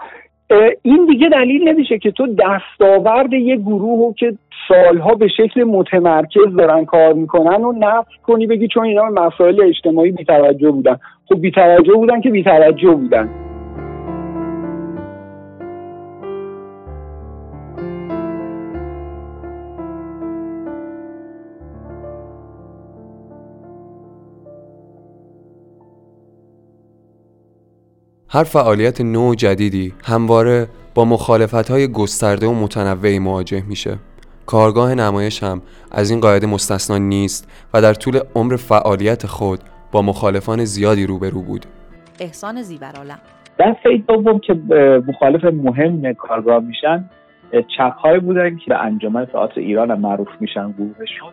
این دیگه دلیل نمیشه که تو دستاورد یه گروه که سالها به شکل متمرکز دارن کار می‌کنن و نفت کنی بگی چون اینا به مسائل اجتماعی بیتوجه بودن. خب بیتوجه بودن که بیتوجه بودن. هر فعالیت نو جدیدی همواره با مخالفت های گسترده و متنوعی مواجه میشه. کارگاه نمایش هم از این قاعده مستثنا نیست و در طول عمر فعالیت خود با مخالفان زیادی روبرو بود. احسان زیبرالم. دسته دوم که مخالف مهم کارگاه میشن چپ های بودن که به انجمن تئاتر ایران هم معروف میشن گروهشون.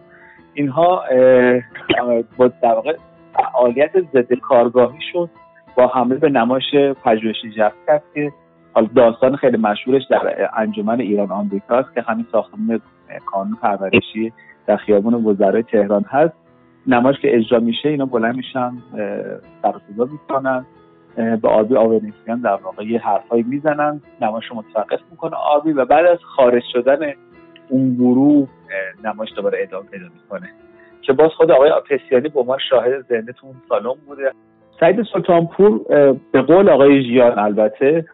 اینها با در واقع فعالیت ضد کارگاهیشون با حمله به نمایش پژوهشی کرد که حالا داستان خیلی مشهورش در انجمن ایران آمریکاست که همین ساختمان کانون پرورشی در خیابون وزرای تهران هست. نمایش که اجرا میشه اینا بلند میشن سر صدا می‌کنن. به آبی آورنیسیان در واقع یه حرفایی می‌زنن. نمایش رو متوقف می‌کنه آبی و بعد از خارج شدن اون گروه نمایش دوباره ادامه پیدا می‌کنه. که باز خود آقای آپسیانی به عنوان شاهد زنده تو اون بوده. سعید سلطانپور به قول آقای ژیان البته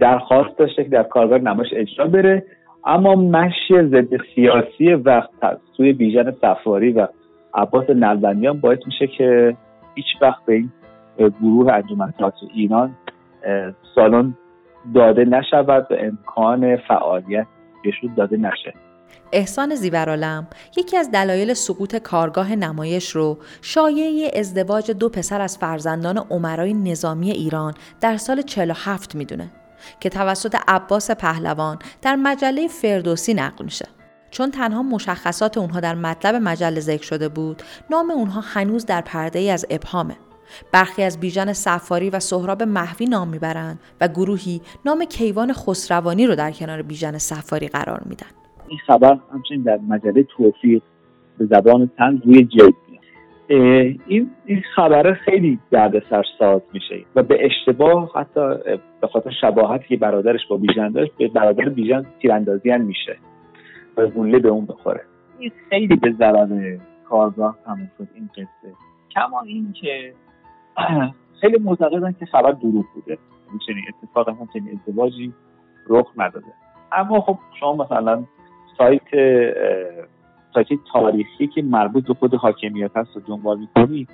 درخواست داشته که در کارگاه نمایش اجرا بره. اما مشی ضد سیاسی و سوی بیژن سفاری و عباس نلبندیان باعث میشه که هیچ وقت به این گروه انجمن تئاتر ایران سالن داده نشود و امکان فعالیت بهشون داده نشه. احسان زیورالم یکی از دلایل سقوط کارگاه نمایش رو شایعه ازدواج دو پسر از فرزندان عمرای نظامی ایران در سال 47 می‌دونه. که توسط عباس پهلوان در مجله فردوسی نقل میشه. چون تنها مشخصات اونها در مطلب مجله ذکر شده بود، نام اونها هنوز در پرده ای از ابهامه. برخی از بیژن سفاری و سهراب محوی نام می‌برند و گروهی نام کیوان خسروانی رو در کنار بیژن سفاری قرار میدن. این خبر همچنین در مجله توفیق به زبان تن روی جلد این این خبره خیلی دردسر ساز میشه. و به اشتباه حتی به خاطر شباهتی که برادرش با بیژن داشت به برادر بیژن تیراندازی هم میشه و گوله به اون بخوره. این خیلی به ضرر کارگاه تموم شد این قصه. کما این که خیلی معتقدن که خبر دروغ بوده. چنین اتفاق هم چنین ازدواجی رخ نداده. اما خب شما مثلا سایت سایت تاریخی که مربوط به خود حاکمیت هست و دنبال می‌کنی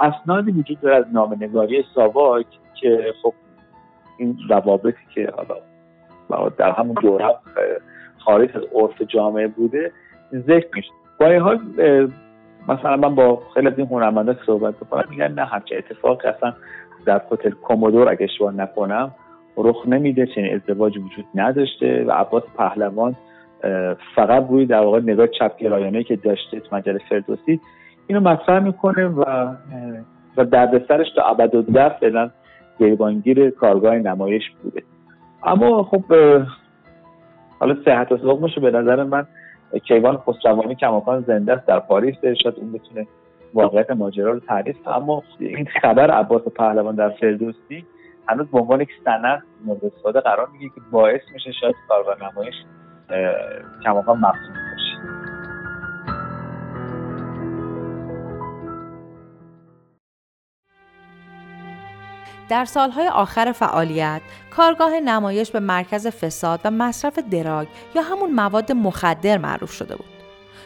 اسنادی وجود داره از نامنگاری ساواک که خب این روابطی که حالا در همون دوره خارج از عرف جامعه بوده ذکر میشه. با این حال مثلا من با خیلی از این هنرمندا که صحبت بکنم میگن نه همچه اتفاق اصلا در هتل کومودور اگه اشتباه نکنم رخ نمیده چنین ازدواج وجود نداشته و عباس پهلوان فقط روی در واقع نگاه چپگرایانه که داشته تو مجله فردوسی اینو مطرح می‌کنه و و دردسرش تا ابد و در فعلا گریبانگیر کارگاه نمایش بوده. اما خب حالا صحت و به نظر من کیوان خسروانی کماکان زنده است. در پاریس شاید اون بتونه واقعیت ماجرا رو تعریف اما این خبر عباس پهلوان در فردوسی هنوز به عنوان یک سند مورد استفاده قرار میگه که باعث میشه شاید کارگاه نمایش کماکان مقصود باشه در سالهای آخر فعالیت، کارگاه نمایش به مرکز فساد و مصرف دراگ یا همون مواد مخدر معروف شده بود.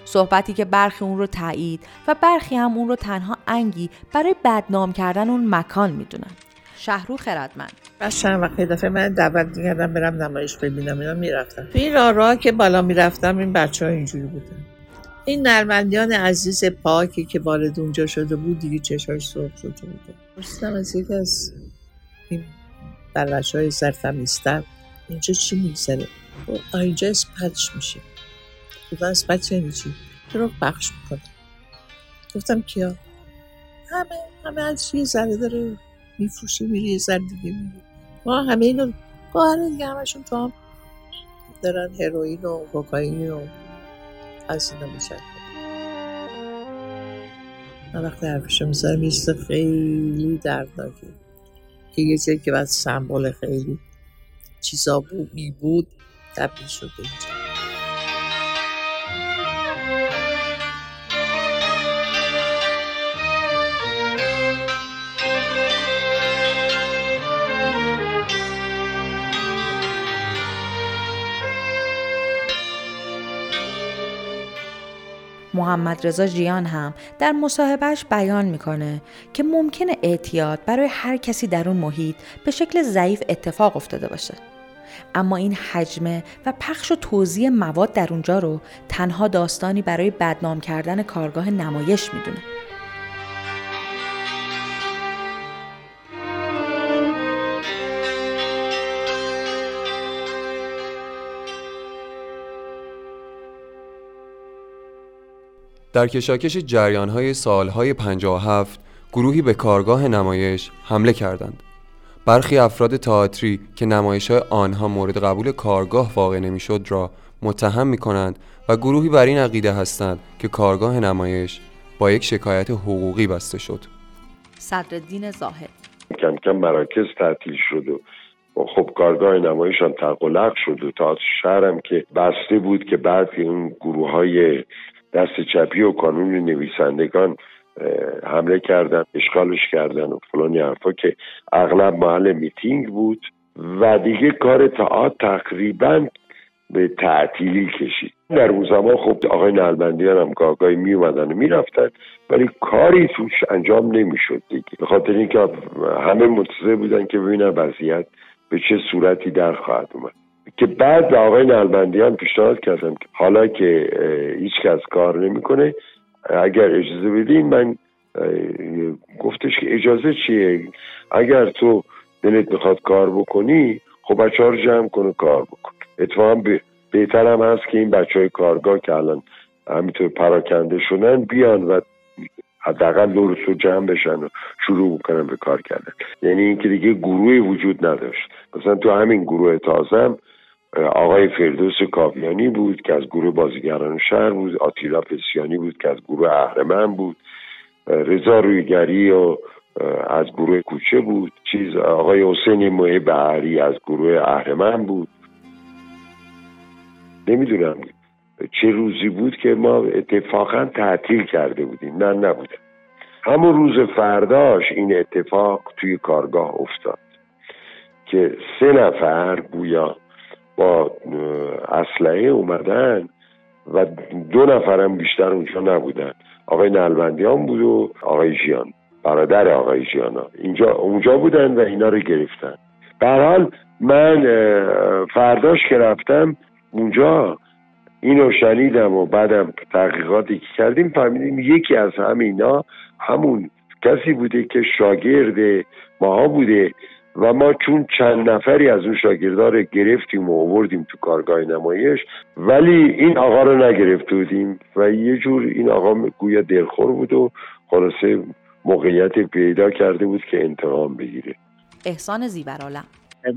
صحبتی که برخی اون رو تایید و برخی هم اون رو تنها انگی برای بدنام کردن اون مکان می‌دونن. شهرو خردمند من چند دفعه من دعوت می‌کردم برم نمایش ببینم اینا می‌رفتم تو این راه که بالا می‌رفتم این بچه ها اینجوری بودن. این نرمندیان عزیز پاکی که وارد اونجا شده بود دیگه چشاش سرخ شده بود. رستم از یکی از این بلش های سرتمیستر اینجا چی میگذره؟ اینجا اسپچ میشه. گفتم اسپچ یعنی چی؟ رو بخش می‌کنه. گفتم کیا؟ همه همه از یه ذره داره میفروشه میره یه ذره دیگه میره ما همه اینو گوهر دیگه همشون تو هم دارن هروئین و کوکائین و از اینا میشن. من وقتی حرفشو می‌ذارم یه خیلی دردناکه که یه چیزی که بعد سمبل خیلی چیزا بود می بود تبدیل شده اینجا. محمد رضا جیان هم در مصاحبهش بیان می‌کنه که ممکنه اعتیاد برای هر کسی در اون محیط به شکل ضعیف اتفاق افتاده باشه. اما این حجمه و پخش و توزیع مواد در اونجا رو تنها داستانی برای بدنام کردن کارگاه نمایش می‌دونه. در کشاکش جریانهای سالهای 57 گروهی به کارگاه نمایش حمله کردند. برخی افراد تئاتری که نمایش های آنها مورد قبول کارگاه واقع نمی‌شد را متهم می کنند و گروهی بر این عقیده هستند که کارگاه نمایش با یک شکایت حقوقی بسته شد. صدرالدین زاهد کم کم مراکز تعطیل شد و خب کارگاه نمایش هم تقلق شد و تا شهرم که بسته بود که بعد این گروه های دست چپی و کانون نویسندگان حمله کردن اشغالش کردن و فلانی حرفا که اغلب محل میتینگ بود و دیگه کار تئاتر تقریبا به تعطیلی کشید. در اون زمان خب آقای نلبندیان هم گاگای می اومدن و می‌رفتن ولی کاری توش انجام نمی‌شد دیگه. به خاطر اینکه همه منتظر بودن که ببینن وضعیت به چه صورتی در خواهد اومد. که بعد به آقای نلبندیان پیشنهاد کردم که حالا که هیچ کس کار نمی‌کنه اگر اجازه بدین من گفتش که اجازه چیه؟ اگر تو دلت می‌خواد کار بکنی خب بچه ها رو جمع کن و کار بکن. اتفاقا بهتر هم هست که این بچه های کارگاه که الان همینطور پراکنده شدن بیان و حداقل دور رو جمع بشن و شروع بکنن به کار کردن. یعنی اینکه دیگه گروهی وجود نداشت. مثلا تو همین گروه تازم آقای فردوس کاویانی بود که از گروه بازیگران شهر بود آتیلا پسیانی بود که از گروه اهرمن بود. رضا رویگری و از گروه کوچه بود. چیز آقای حسین موه بهری از گروه اهرمن بود. نمی‌دونم چه روزی بود که ما اتفاقا تعطیل کرده بودیم. نه نبودم. همون روز فرداش این اتفاق توی کارگاه افتاد که سه نفر گویا اسلحه اومدن و دو نفرم بیشتر اونجا نبودن. آقای نلبندیان بود و آقای جیان برادر آقای جیانا اینجا اونجا بودن و اینا رو گرفتن. به حال من فرداش که رفتم اونجا اینو شنیدم و بعدم تحقیقاتی که کردیم فهمیدیم یکی از همینا همون کسی بوده که شاگرد ماها بوده. و ما چون چند نفری از اون شاگردار رو گرفتیم و آوردیم تو کارگاه نمایش ولی این آقا رو نگرفته بودیم و یه جور این آقا گویا دلخور بود و خلاصه موقعیت پیدا کرده بود که انتقام بگیره. احسان زیبرالم.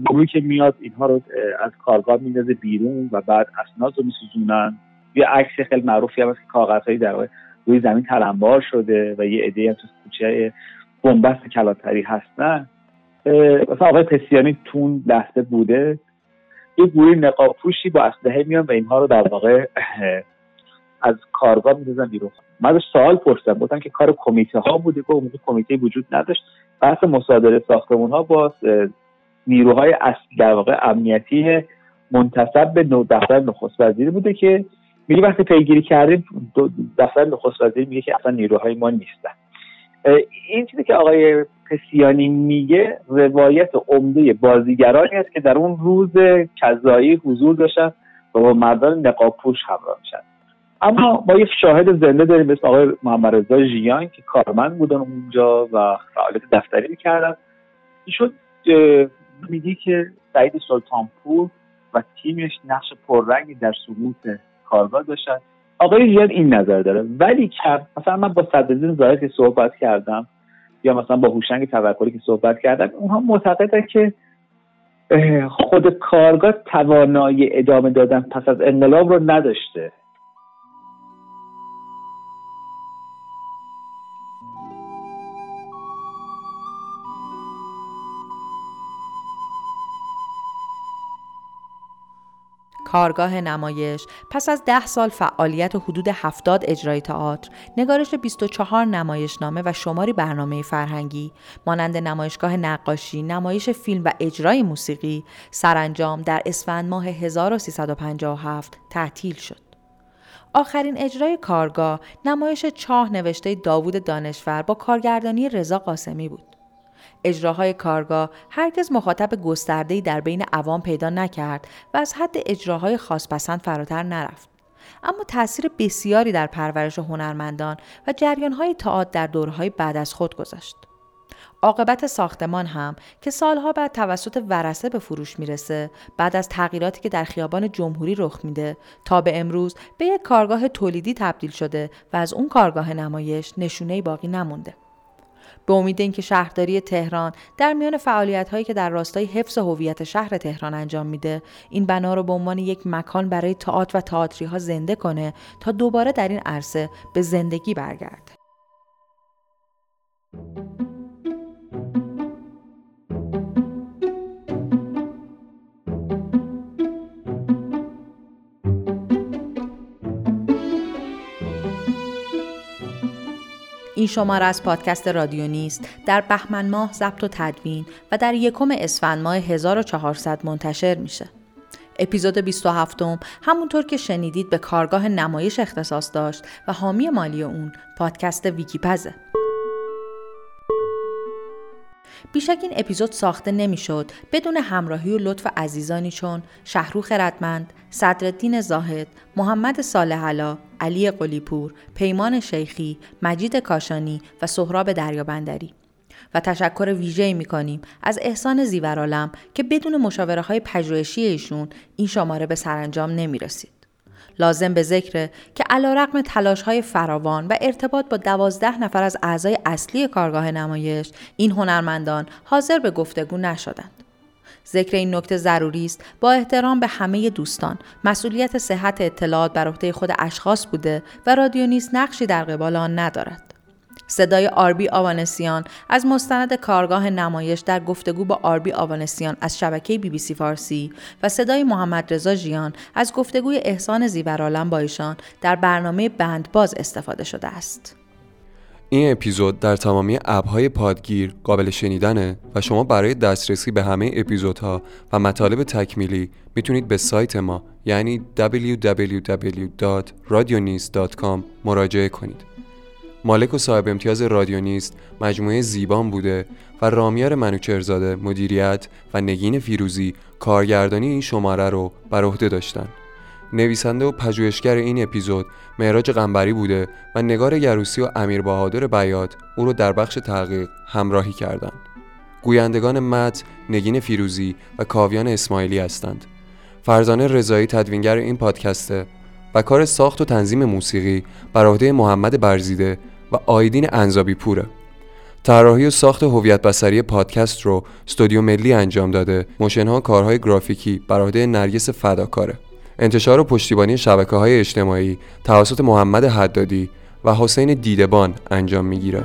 گروهی که میاد اینها رو از کارگاه میندازه بیرون و بعد اسناد رو میسوزونن. یه عکس خیلی معروفی هم که کاغذهایی در روی زمین تلمبار شده و یه عده هم تو کوچه بنبست کلاتری هستن. مثلا آقای پسیانی تون لحظه بوده. یه گروه نقاب پوشی با اسلحه میان و اینها رو در واقع از کارگاه میدازن بیرون. من سوال پرسیدم. گفتم که کار کمیته ها بوده. که اون کمیته وجود نداشت. بحث مصادره ساختمون ها با نیروهای اصلی در واقع امنیتی منتصب به دفتر نخست وزیری بوده که میگه وقتی پیگیری کردیم دفتر نخست وزیری میگه که اصلا نیروهای ما نیستن. این چیزی که آقای پسیانی میگه روایت عمده بازیگرانی است که در اون روز کذایی حضور داشتن و با مردان نقاب پوش همراه میشن. اما ما یک شاهد زنده داریم به آقای محمد رضا ژیان که کارمند بودن اونجا و فعالیت دفتری می‌کردن. ایشون میگه که سعید سلطانپور و تیمش نقش پررنگی در سقوط کارگاه داشتن. آقای ژیان این نظر داره. ولی مثلا من با صدرالدین ظاهر که صحبت کردم یا مثلا با هوشنگ توکلی که صحبت کردن اونها معتقدن که خود کارگاه توانایی ادامه دادن پس از انقلاب رو نداشته. کارگاه نمایش پس از ده سال فعالیت و حدود 70 اجرای تئاتر، نگارش 24 نمایشنامه و شماری برنامه فرهنگی مانند نمایشگاه نقاشی، نمایش فیلم و اجرای موسیقی سرانجام در اسفند ماه 1357 تعطیل شد. آخرین اجرای کارگاه نمایش چاه نوشته داوود دانشور با کارگردانی رضا قاسمی بود. اجراهای کارگاه هرگز مخاطب گسترده‌ای در بین عوام پیدا نکرد و از حد اجراهای خاصپسند فراتر نرفت. اما تاثیر بسیاری در پرورش هنرمندان و جریانهای تئاتر در دورهای بعد از خود گذاشت. عاقبت ساختمان هم که سالها بعد توسط ورسه به فروش می‌رسه بعد از تغییراتی که در خیابان جمهوری رخ میده تا به امروز به یک کارگاه تولیدی تبدیل شده و از اون کارگاه نمایش نشونه باقی نمونده به امید اینکه شهرداری تهران در میان فعالیت هایی که در راستای حفظ هویت شهر تهران انجام میده این بنا رو به عنوان یک مکان برای تئاتر و تئاتری ها زنده کنه تا دوباره در این عرصه به زندگی برگرده. این شماره از پادکست رادیو نیست در بهمن ماه ضبط و تدوین و در یکم اسفند ماه 1400 منتشر میشه. اپیزود 27 همونطور که شنیدید به کارگاه نمایش اختصاص داشت و حامی مالی اون پادکست ویکیپزه. بیشک این اپیزود ساخته نمی‌شد بدون همراهی و لطف عزیزانی چون شهروخ ردمند، صدرالدین زاهد، محمد صالح علی قلیپور، پیمان شیخی، مجید کاشانی و سهراب دریابندری. و تشکر ویژه‌ای می‌کنیم از احسان زیورالم که بدون مشاوره های پژوهشی ایشون این شماره به سرانجام نمی‌رسید. لازم به ذکره که علا رقم تلاش های فراوان و ارتباط با دوازده نفر از اعضای اصلی کارگاه نمایش این هنرمندان حاضر به گفتگو نشدند. ذکر این نکته ضروری است. با احترام به همه دوستان. مسئولیت صحت اطلاعات بر عهده خود اشخاص بوده و رادیو نیز نقشی در قبال آن ندارد. صدای آربی آوانسیان از مستند کارگاه نمایش در گفتگو با آربی آوانسیان از شبکه بی بی سی فارسی و صدای محمد رضا ژیان از گفتگوی احسان زیورالم با ایشان در برنامه بندباز استفاده شده است. این اپیزود در تمامی ابهای پادگیر قابل شنیدنه و شما برای دسترسی به همه اپیزودها و مطالب تکمیلی می‌تونید به سایت ما یعنی www.radionis.com مراجعه کنید. مالک و صاحب امتیاز رادیونیست مجموعه زیبان بوده و رامیار منوچرزاده مدیریت و نگین فیروزی کارگردانی این شماره رو بر عهده داشتن نویسنده و پژوهشگر این اپیزود معراج قنبری بوده و نگار گروسی و امیر بهادر بیات او رو در بخش تحقیق همراهی کردند. گویندگان مت نگین فیروزی و کاویان اسماعیلی هستند. فرزانه رضایی تدوینگر این پادکسته و کار ساخت و تنظیم موسیقی بر عهده محمد برزیده و آیدین انزابی پوره طراحی و ساخت هویت بصری پادکست رو استودیو ملی انجام داده موشنها کارهای گرافیکی بر عهده نرگس فداکاره انتشار و پشتیبانی شبکه های اجتماعی توسط محمد حدادی و حسین دیدبان انجام می‌گیره.